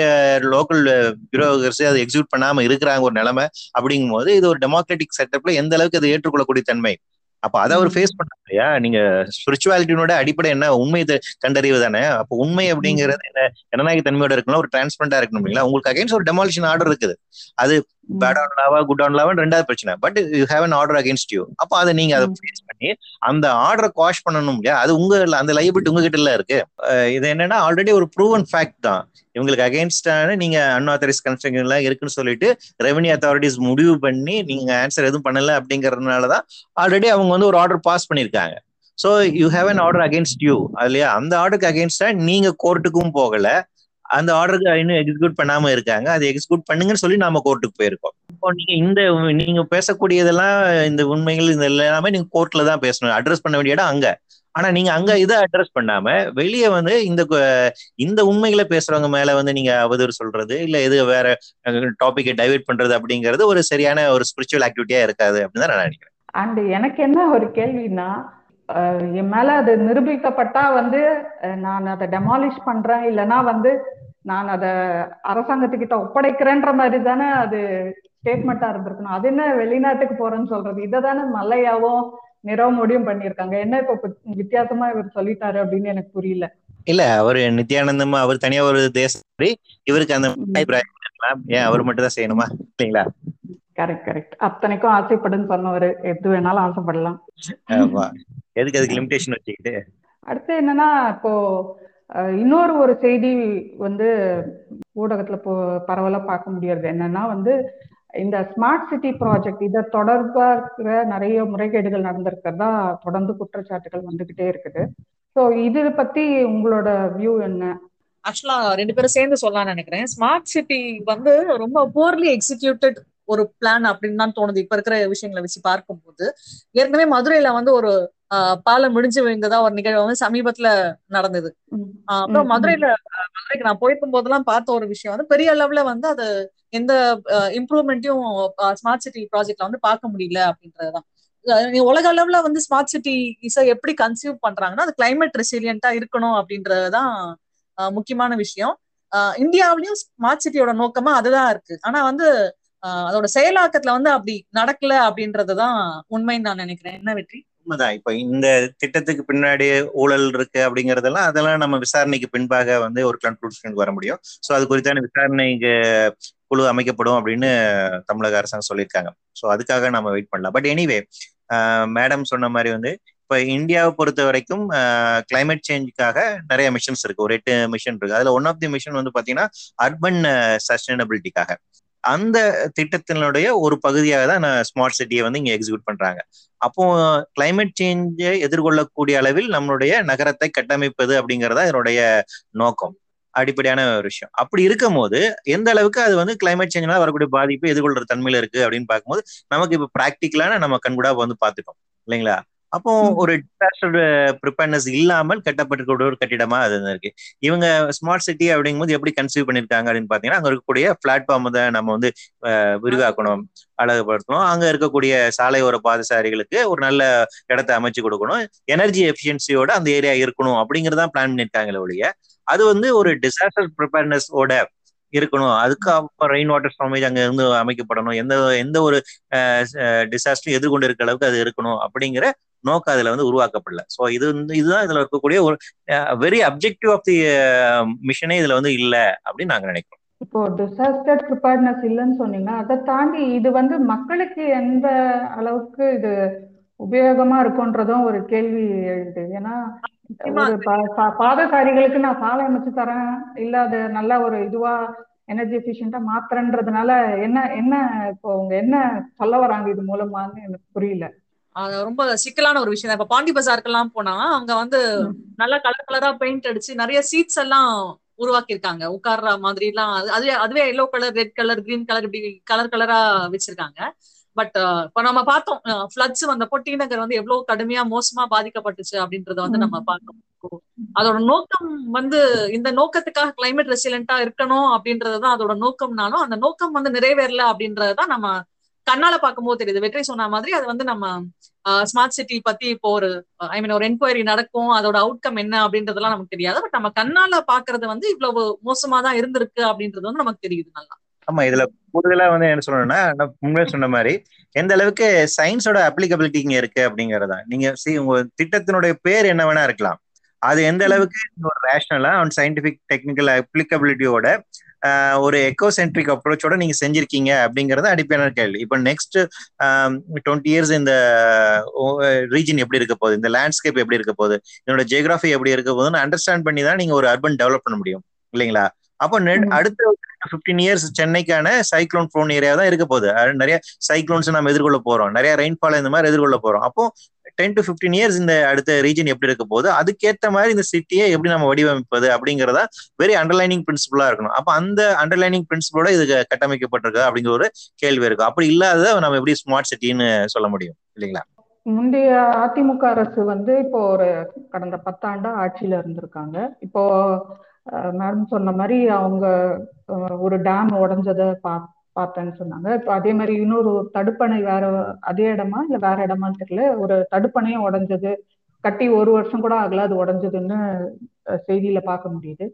லோக்கல் பியூரோகர்ஸ் அதை எக்ஸிக்யூட் பண்ணாம இருக்கிறாங்க ஒரு நிலைமை. அப்படிங்கும் போது இது ஒரு டெமோக்ராட்டிக் செட்டப்ல எந்த அளவுக்கு அதை ஏற்றுக்கொள்ளக்கூடிய தன்மை? அப்ப அதை அவர் ஃபேஸ் பண்ண இல்லையா? நீங்க ஸ்பிரிச்சுவாலிட்டியோட அடிப்படை என்ன? உண்மை கண்டறிவு தானே? அப்போ உண்மை அப்படிங்கிறது என்ன? ஜனநாயக தன்மையோட இருக்கணும் ஒரு டிரான்ஸ்பரண்டா இருக்கணும் இல்லைங்களா? உங்களுக்கு அகைன்ஸ்ட் ஒரு டெமாலிஷன் ஆர்டர் இருக்குது. அது பேட் ஆன் லாவா குட் ஆன் லாவா ரெண்டாவது பிரச்சனை. But you have an order against you அப்போ அதை நீங்க அதை ஃபேஸ் பண்ணி அந்த ஆர்டரை குவாஷ் பண்ணணும் இல்லையா? அது உங்க அந்த லைபிலிட்டி உங்ககிட்ட இல்ல இருக்கு. இது என்னன்னா ஆல்ரெடி ஒரு ப்ரூவன் ஃபேக்ட் தான். இவங்களுக்கு அகேன்ஸ்டான நீங்க அன்ஆத்தரைஸ் கன்ஸ்ட்ரக்ஷன் எல்லாம் இருக்குன்னு சொல்லிட்டு ரெவன்யூ அத்தாரிட்டிஸ் முடிவு பண்ணி நீங்க ஆன்சர் எதுவும் பண்ணல அப்படிங்கறதுனாலதான் ஆல்ரெடி அவங்க வந்து ஒரு ஆர்டர் பாஸ் பண்ணிருக்காங்க so you have an order against you இல்லையா? அந்த ஆர்டருக்கு அகேன்ஸ்டா நீங்க கோர்ட்டுக்கும் போகல. அந்த ஆர்டருக்கு இன்னும் எக்ஸிக்யூட் பண்ணாம இருக்காங்க. அதை எக்ஸிக்யூட் பண்ணுங்கன்னு சொல்லி நாம கோர்ட்டுக்கு போயிருக்கோம். இப்போ நீங்க இந்த நீங்க பேசக்கூடியதெல்லாம் இந்த உண்மைகள் இந்த எல்லாமே நீங்க கோர்ட்ல தான் பேசணும். அட்ரஸ் பண்ண வேண்டிய இடம் அங்க. ஆனா நீங்க அங்க இதை அட்ரஸ் பண்ணாம வெளியே வந்து இந்த இந்த உண்மைகளை பேசுறவங்க மேல வந்து நீங்க அவதூறு சொல்றது இல்ல எது வேற டாபிக்கை டைவெர்ட் பண்றது அப்படிங்கிறது ஒரு சரியான ஒரு ஸ்பிரிச்சுவல் ஆக்டிவிட்டியா இருக்காது அப்படின்னு தான் நான் நினைக்கிறேன். அண்ட் எனக்கு என்ன ஒரு கேள்வின்னா என் மேல அது நிரூபிக்கப்பட்டா வந்து நான் அதை டெமாலிஷ் பண்றேன் இல்லைன்னா வந்து நான் அதை அரசாங்கத்துக்கிட்ட ஒப்படைக்கிறேன்ற மாதிரி தானே அது ஸ்டேட்மெண்டா இருந்திருக்கணும். அது என்ன வெளிநாட்டுக்கு போறேன்னு சொல்றது? இதை தானே மல்லையாவும் நிறவ முடியும் பண்ணியிருக்காங்க. என்ன இப்ப வித்தியாசமா இவர் சொல்லிட்டாரு அப்படின்னு எனக்கு புரியல. இல்ல அவரு நித்யானந்தமா அவர் தனியா ஒரு தேசம் இவருக்கு அந்த இருக்கலாம் ஏன் அவர் மட்டும் தான் செய்யணுமா? இல்லைங்களா? கரெக்ட் கரெக்ட் அத்தனைக்கும் ஆசைப்படுன்னு சொன்னவர். எது வேணாலும் ஆசைப்படலாம். எதுக்கு அதுக்கு லிமிடேஷன் வச்சுக்கிட்டு? அடுத்து என்னன்னா இப்போ இன்னொரு ஒரு செய்தி வந்து ஊடகத்துல இப்போ பரவலா பார்க்க முடியாது என்னன்னா வந்து இந்த ஸ்மார்ட் சிட்டி ப்ராஜெக்ட் இதை தொடர்பா இருக்கிற நிறைய முறைகேடுகள் நடந்திருக்கிறதா தொடர்ந்து குற்றச்சாட்டுகள் வந்துகிட்டே இருக்குது. ஸோ இது பத்தி உங்களோட வியூ என்ன? ஆக்சுவலா ரெண்டு பேரும் சேர்ந்து சொல்லலாம்னு நினைக்கிறேன். ஸ்மார்ட் சிட்டி வந்து ரொம்ப போர்லி எக்ஸிக்யூட்டட் ஒரு பிளான் அப்படின்னு தான் தோணுது. இப்ப இருக்கிற விஷயங்களை வச்சு பார்க்கும்போது ஏற்கனவே மதுரையில வந்து ஒரு பாலம் முடிஞ்சு விழுந்ததா ஒரு நிகழ்வு வந்து சமீபத்துல நடந்தது. அப்புறம் மதுரையில மதுரைக்கு நான் போயிருக்கும் போதெல்லாம் பார்த்த ஒரு விஷயம் வந்து பெரிய அளவுல வந்து அது எந்த இம்ப்ரூவ்மெண்ட்டையும் ஸ்மார்ட் சிட்டி ப்ராஜெக்ட்ல வந்து பார்க்க முடியல அப்படின்றதுதான் உலக அளவுல வந்து ஸ்மார்ட் சிட்டி இசை எப்படி கன்சியூவ் பண்றாங்கன்னா அது கிளைமேட் ரெசிலியண்டா இருக்கணும் அப்படின்றதுதான் முக்கியமான விஷயம். இந்தியாவிலயும் ஸ்மார்ட் சிட்டியோட நோக்கமா அதுதான் இருக்கு. ஆனா வந்து அதோட செயலாக்கத்துல வந்து அப்படி நடக்கல அப்படின்றதுதான் உண்மைன்னு நான் நினைக்கிறேன். என்ன வெற்றி? உண்மைதான். இப்ப இந்த திட்டத்துக்கு பின்னாடி ஊழல் இருக்கு அப்படிங்கறதெல்லாம் அதெல்லாம் நம்ம விசாரணைக்கு பின்பாக வந்து ஒரு கன்க்ளூஷனுக்கு வர முடியும். சோ அது குறித்தான விசாரணைக்கு குழு அமைக்கப்படும் அப்படின்னு தமிழக அரசாங்கம் சொல்லியிருக்காங்க. ஸோ அதுக்காக நம்ம வெயிட் பண்ணலாம். பட் எனிவே மேடம் சொன்ன மாதிரி வந்து இப்போ இந்தியாவை பொறுத்த வரைக்கும் கிளைமேட் சேஞ்சுக்காக நிறைய மிஷன்ஸ் இருக்கு. ஒரு எட்டு மிஷன் இருக்கு. அதுல ஒன் ஆஃப் தி மிஷன் வந்து பாத்தீங்கன்னா அர்பன் சஸ்டைனபிலிட்டிக்காக அந்த திட்டத்தினுடைய ஒரு பகுதியாக தான் ஸ்மார்ட் சிட்டியை வந்து இங்க எக்ஸிக்யூட் பண்றாங்க. அப்போ கிளைமேட் சேஞ்சை எதிர்கொள்ளக்கூடிய அளவில் நம்மளுடைய நகரத்தை கட்டமைப்பது அப்படிங்கறதா இதனுடைய நோக்கம். அடிப்படையான ஒரு விஷயம். அப்படி இருக்கும் போது எந்த அளவுக்கு அது வந்து கிளைமேட் சேஞ்ச்னால வரக்கூடிய பாதிப்பு எதிர்கொள்ற தன்மையில இருக்கு அப்படின்னு பார்க்கும்போது நமக்கு இப்ப ப்ராக்டிக்கலான நம்ம கண்கூடா வந்து பார்த்துட்டோம். இல்லைங்களா? அப்போ ஒரு டிசாஸ்டர் ப்ரிப்பேர்னஸ் இல்லாமல் கட்டப்பட்டிருக்கக்கூடிய ஒரு கட்டிடமா அது இருக்கு. இவங்க ஸ்மார்ட் சிட்டி அப்படிங்கும்போது எப்படி கன்சீவ் பண்ணிருக்காங்க அப்படின்னு பாத்தீங்கன்னா அங்க இருக்கக்கூடிய பிளாட்ஃபார்ம் தான் நம்ம வந்து விரிவாக்கணும் அழகுபடுத்தணும். அங்க இருக்கக்கூடிய சாலையோர பாதசாரிகளுக்கு ஒரு நல்ல இடத்த அமைச்சு கொடுக்கணும். எனர்ஜி எஃபிஷியன்சியோட அந்த ஏரியா இருக்கணும் அப்படிங்கறதான் பிளான் பண்ணிருக்காங்களே ஒழிய அது வந்து ஒரு டிசாஸ்டர் ப்ரிப்பேர்னஸ் ஓட இருக்கணும். அதுக்கு அப்புறம் ரெயின் வாட்டர் ஸ்டாமேஜ் அங்க இருந்து அமைக்கப்படணும். எந்த எந்த ஒரு டிசாஸ்டரும் எதிர்கொண்டு இருக்க அளவுக்கு அது இருக்கணும் அப்படிங்கிற நோக்கம் அதுல வந்து உருவாக்கப்படல. ஸோ இது வந்து இதுதான் இதுல இருக்கக்கூடிய ஒரு வெரி அப்ஜெக்டிவ் ஆஃப் தி மிஷனே இதுல வந்து இல்ல அப்படின்னு நாங்க நினைக்கிறோம். இப்போ டிசாஸ்டர் ப்ரிப்பேர்னஸ் இல்லைன்னு சொன்னீங்கன்னா அதை தாண்டி இது வந்து மக்களுக்கு எந்த அளவுக்கு இது உபயோகமா இருக்கும்ன்றதும் ஒரு கேள்வி எழுது. ஏன்னா பாதசாரிகளுக்கு நான் சாலை அமைச்சு தரேன் இல்ல அது நல்ல ஒரு இதுவா எனர்ஜி எஃபிஷியண்டா மாத்துறன்றதுனால என்ன என்ன இப்போ அவங்க என்ன சொல்ல வராங்க இது மூலமான்னு எனக்கு புரியல. ரொம்ப சிக்கலான ஒரு விஷயம் இப்ப பாண்டி பஜாருக்கெல்லாம் போனா அங்க வந்து நல்லா கலர் கலரா பெயிண்ட் அடிச்சு நிறைய சீட்ஸ் எல்லாம் உருவாக்கியிருக்காங்க. உட்கார்ற மாதிரி எல்லாம் அதுவே அதுவே yellow colour red colour green colour இப்படி கலர் கலரா வச்சிருக்காங்க. பட் இப்ப நம்ம பார்த்தோம் ஃபிளட்ஸ் வந்தப்போ டி நகர் வந்து எவ்வளவு கடுமையா மோசமா பாதிக்கப்பட்டுச்சு அப்படின்றத வந்து நம்ம பார்த்தோம் அதோட நோக்கம் வந்து இந்த நோக்கத்துக்காக கிளைமேட் ரெசிலண்டா இருக்கணும் அப்படின்றதுதான் அதோட நோக்கம்னாலும் அந்த நோக்கம் வந்து நிறைவேறல அப்படின்றதுதான் நம்ம கண்ணால பார்க்கும்போது தெரியுது. வெற்றி சொன்ன மாதிரி அது வந்து நம்ம ஸ்மார்ட் சிட்டி பத்தி இப்போ ஒரு ஐ மீன் ஒரு என்கொயரி நடக்கும். அதோட அவுட்கம் என்ன அப்படின்றதெல்லாம் நமக்கு தெரியாது. பட் நம்ம கண்ணால பாக்குறது வந்து இவ்வளவு மோசமா தான் இருந்திருக்கு அப்படின்றது வந்து நமக்கு தெரியுது நல்லா. ஆமா இதுல கூடுதலா வந்து என்ன சொல்லணும்னா நான் முன்னாடி சொன்ன மாதிரி எந்த அளவுக்கு சயின்ஸோட அப்ளிகபிலிட்டி இங்க இருக்கு அப்படிங்கறதா நீங்க சி உங்க திட்டத்தினுடைய பேர் என்ன வேணா இருக்கலாம். அது எந்த அளவுக்கு ஒரு ரேஷனலா அண்ட் சயின்டிபிக் டெக்னிக்கல் அப்ளிகபிலிட்டியோட ஒரு எக்கோசென்ட்ரிக் அப்ரோச்சோட நீங்க செஞ்சிருக்கீங்க அப்படிங்கறது அடிப்படையான கேள்வி. இப்போ நெக்ஸ்ட் டுவெண்ட்டி இயர்ஸ் இந்த ரீஜன் எப்படி இருக்க போகுது? இந்த லேண்ட்ஸ்கேப் எப்படி இருக்க போகுது? இதனோட ஜியோகிராஃபி எப்படி இருக்க போகுதுன்னு அண்டர்ஸ்டாண்ட் பண்ணி தான் நீங்க ஒரு அர்பன் டெவலப் பண்ண முடியும். இல்லைங்களா? அப்போ அடுத்த பிப்டீன் இயர்ஸ் சென்னைக்கான சைக்ளோன் ப்ரோன் ஏரியா தான் இருக்க போகுது. நிறைய சைக்ளோன்ஸ் நம்ம எதிர்கொள்ள போறோம். நிறைய ரெயின்ஃபால் இந்த மாதிரி எதிர்கொள்ள போறோம். அப்போ டென் டு பிப்டீன் இயர்ஸ் இந்த அடுத்த ரீஜன் எப்படி இருக்க போகுது அதுக்கேற்ற மாதிரி இந்த சிட்டியை எப்படி நம்ம வடிவமைப்பது அப்படிங்கிறதா வெரி அண்டர்லைனிங் பிரின்சிபலா இருக்கணும். அப்ப அந்த அண்டர்லைனிங் பிரின்சிபலோட இது கட்டமைக்கப்பட்டிருக்கு அப்படிங்கிற ஒரு கேள்வி இருக்கும் அப்படி இல்லாத நம்ம எப்படி ஸ்மார்ட் சிட்டின்னு சொல்ல முடியும் இல்லைங்களா? முந்தைய அதிமுக அரசு வந்து இப்போ ஒரு கடந்த பத்தாண்டா ஆட்சியில இருந்திருக்காங்க. இப்போ மேடம் சொன்ன மாதிரி அவங்க ஒரு டேம் உடஞ்சதை பா பார்த்தேன்னு சொன்னாங்க. இப்போ அதே மாதிரி இன்னொரு தடுப்பணை வேற அதே இடமா? இல்லை வேற இடமான்னு தெரியல. ஒரு தடுப்பணையும் உடஞ்சது. கட்டி ஒரு வருஷம் கூட ஆகல அது உடஞ்சதுன்னு செய்தியில பார்க்க முடியுது.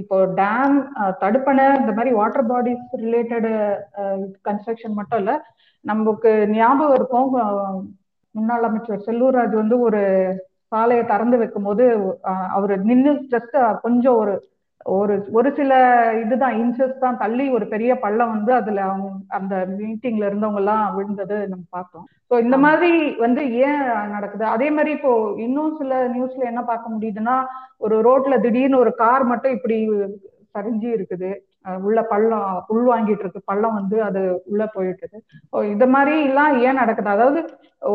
இப்போ டேம் தடுப்பணை இந்த மாதிரி வாட்டர் பாடிஸ் ரிலேட்டடு கன்ஸ்ட்ரக்ஷன் மட்டும் இல்ல நமக்கு ஞாபகம் இருக்கும். முன்னாள் அமைச்சர் செல்லூர்ராஜ் வந்து ஒரு சாலையை திறந்து வைக்கும் போது அவர் நின்று ஜஸ்ட் கொஞ்சம் ஒரு ஒரு ஒரு சில இதுதான் இன்ச்சஸ் தான் தள்ளி ஒரு பெரிய பள்ளம் வந்து அதுல அவங்க அந்த மீட்டிங்ல இருந்தவங்க எல்லாம் விழுந்தது நம்ம பார்த்தோம். ஸோ இந்த மாதிரி வந்து ஏன் நடக்குது? அதே மாதிரி இப்போ இன்னும் சில நியூஸ்ல என்ன பார்க்க முடியுதுன்னா ஒரு ரோட்ல திடீர்னு ஒரு கார் மட்டும் இப்படி சரிஞ்சு இருக்குது. உள்ள பள்ளம் உள் வாங்கிட்டு இருக்கு பள்ளம் வந்து அது உள்ள போயிட்டு இந்த மாதிரி எல்லாம் ஏன் நடக்குது? அதாவது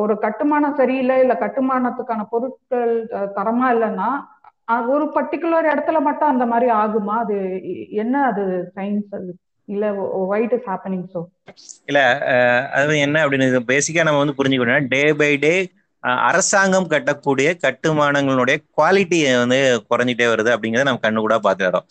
ஒரு கட்டுமானம் சரியில்லை இல்ல கட்டுமானத்துக்கான பொருட்கள் தரமா இல்லைன்னா ஒரு பர்டிகுலர் இடத்துல மட்டும் அந்த மாதிரி ஆகுமா? அது என்ன அது சயின்ஸ் அது? இல்ல ஒயிட் இஸ் ஹேப்பனிங் சோ இல்ல அது என்ன அப்படின்னு பேசிக்கா நம்ம வந்து புரிஞ்சுக்கணும் டே பை டே அரசாங்கம் கட்டக்கூடிய கட்டுமானங்களுடைய குவாலிட்டி வந்து குறைஞ்சிட்டே வருது அப்படிங்கிறத நம்ம கண்ணு கூட பார்த்துக்கிறோம்.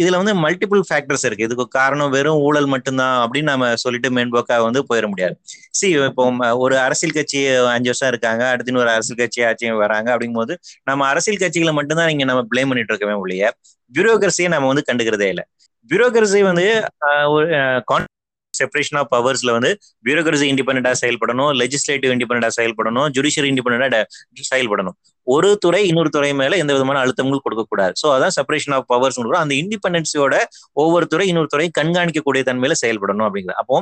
இதுல வந்து மல்டிபிள் ஃபேக்டர்ஸ் இருக்கு. இதுக்கு காரணம் வெறும் ஊழல் மட்டும்தான் அப்படின்னு நம்ம சொல்லிட்டு மேம்போக்கா வந்து போயிட முடியாது. சி இப்போ ஒரு அரசியல் கட்சி அஞ்சு வருஷம் இருக்காங்க அடுத்து ஒரு அரசியல் கட்சி ஆட்சியும் வராங்க அப்படிங்கும்போது நம்ம அரசியல் கட்சிகளை மட்டும்தான் நீங்க நம்ம பிளேம் பண்ணிட்டு இருக்கவே ஒழிய பியூரோகிரசியை நம்ம வந்து கண்டுக்கிறதே இல்லை. பியூரோகிரசி வந்து ஒரு செப்பரேஷன் ஆஃப் பவர்ஸ்ல வந்து பியூரோக்ரசி இண்டிபெண்டா செயல்படணும் லெஜிஸ்லேட்டிவ் இண்டிபெண்டா செயல்படணும் ஜுடிஷியரி இண்டிபெண்டா செயல்படணும். ஒரு துறை இன்னொரு துறை மேல எந்த விதமான அழுத்தங்கள் கொடுக்கக்கூடாது ஸோ அதான் செப்பரேஷன் ஆஃப் பவர்ஸ் அந்த இண்டிபெண்டன்சியோட ஒவ்வொரு துறை இன்னொரு துறை கண்காணிக்கக்கூடிய தன்மையில செயல்படணும் அப்படிங்கிறது. அப்போ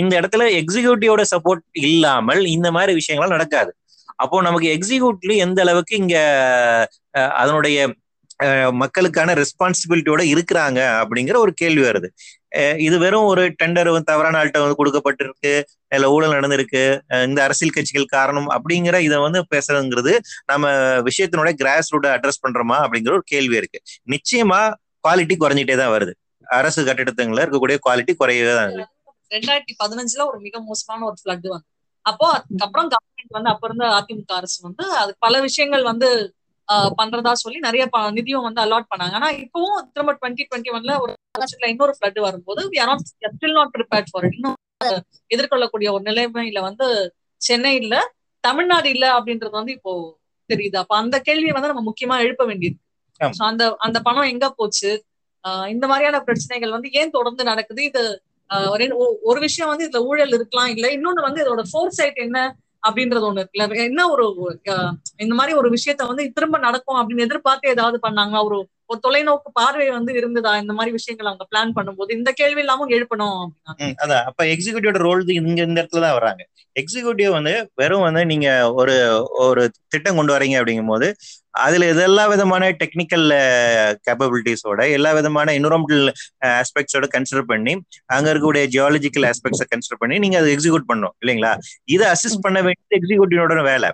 இந்த இடத்துல எக்ஸிக்யூட்டிவோட சப்போர்ட் இல்லாமல் இந்த மாதிரி விஷயங்கள்லாம் நடக்காது. அப்போ நமக்கு எக்ஸிக்யூட்டிவ் எந்த அளவுக்கு இங்க அதனுடைய மக்களுக்கான ரெஸ்பான்சிபிலிட்டியோட இருக்கிறாங்க அப்படிங்கிற ஒரு கேள்வி வருது. இது வெறும் ஒரு டெண்டர் தவறான ஆள்கிட்ட வந்து கொடுக்கப்பட்டிருக்கு. இல்ல ஊழல் நடந்திருக்கு. இந்த அரசியல் கட்சிகள் காரணம் அப்படிங்கிற இதை வந்து பேசுறதுங்கிறது நம்ம விஷயத்தினுடைய கிராஸ் ரூட் அட்ரஸ் பண்றோமா அப்படிங்கிற ஒரு கேள்வி இருக்கு. நிச்சயமா குவாலிட்டி குறைஞ்சிட்டே தான் வருது. அரசு கட்டிடத்துங்கள இருக்கக்கூடிய குவாலிட்டி குறையவே தான் இருக்கு ரெண்டாயிரத்தி பதினஞ்சுல ஒரு மிக மோசமான ஒரு ஃபிளட் வந்து அப்போ அதுக்கப்புறம் கவர்மெண்ட் வந்து அப்ப இருந்த அதிமுக அரசு வந்து அது பல விஷயங்கள் வந்து பண்றதா சொல்லி நிறைய நிதியும் வந்து அலாட் பண்ணாங்க. ஆனா இப்பவும் திரும்ப டுவெண்ட்டி டுவெண்ட்டி ஒன்ல ஒரு இன்னொரு ஃபிளட் வரும்போது ஸ்டில் நாட் ப்ரிப்பேர்ட் ஃபார் இன்னும் எதிர்கொள்ளக்கூடிய ஒரு நிலைமையில வந்து சென்னை இல்ல தமிழ்நாடு இல்ல அப்படின்றது வந்து இப்போ தெரியுது. அப்ப அந்த கேள்வியை வந்து நம்ம முக்கியமா எழுப்ப வேண்டியது அந்த அந்த பணம் எங்க போச்சு? இந்த மாதிரியான பிரச்சனைகள் வந்து ஏன் தொடர்ந்து நடக்குது? இது ஒரு விஷயம் வந்து இதுல ஊழல் இருக்கலாம் இல்ல இன்னொன்னு வந்து இதோட ஃபோர் சைட் என்ன? அப்படின்றது ஒண்ணு இருக்குல்ல. என்ன ஒரு இந்த மாதிரி ஒரு விஷயத்த வந்து திரும்ப நடக்கும் அப்படின்னு எதிர்பார்த்து ஏதாவது பண்ணாங்களா? ஒரு ஒரு தொலைநோக்கு பார்வை வந்து இருந்ததா? இந்த மாதிரி விஷயங்கள் அவங்க பிளான் பண்ணும்போது இந்த கேள்வி இல்லாம எழுப்பணும் அதான். அப்ப எக்ஸிகூட்டிவோட ரோல் இங்க இந்த இடத்துல தான் வராங்க எக்ஸிகூட்டிவ் வந்து வெறும் வந்து நீங்க ஒரு ஒரு திட்டம் கொண்டு வரீங்க அப்படிங்கும் போது அதுல எல்லா விதமான டெக்னிக்கல் கேப்பபிலிட்டிஸோட எல்லா விதமான என்வரன்மெண்டல் ஆஸ்பெக்ட்ஸோட கன்சிடர் பண்ணி அங்க இருக்கக்கூடிய ஜியாலஜிக்கல் ஆஸ்பெக்ட்ஸை கன்சிடர் பண்ணி நீங்க அதை எக்ஸிக்யூட் பண்ணும் இல்லைங்களா? இதை அசிஸ்ட் பண்ண வேண்டியது எக்ஸிக்யூட்டிவோட வேலை.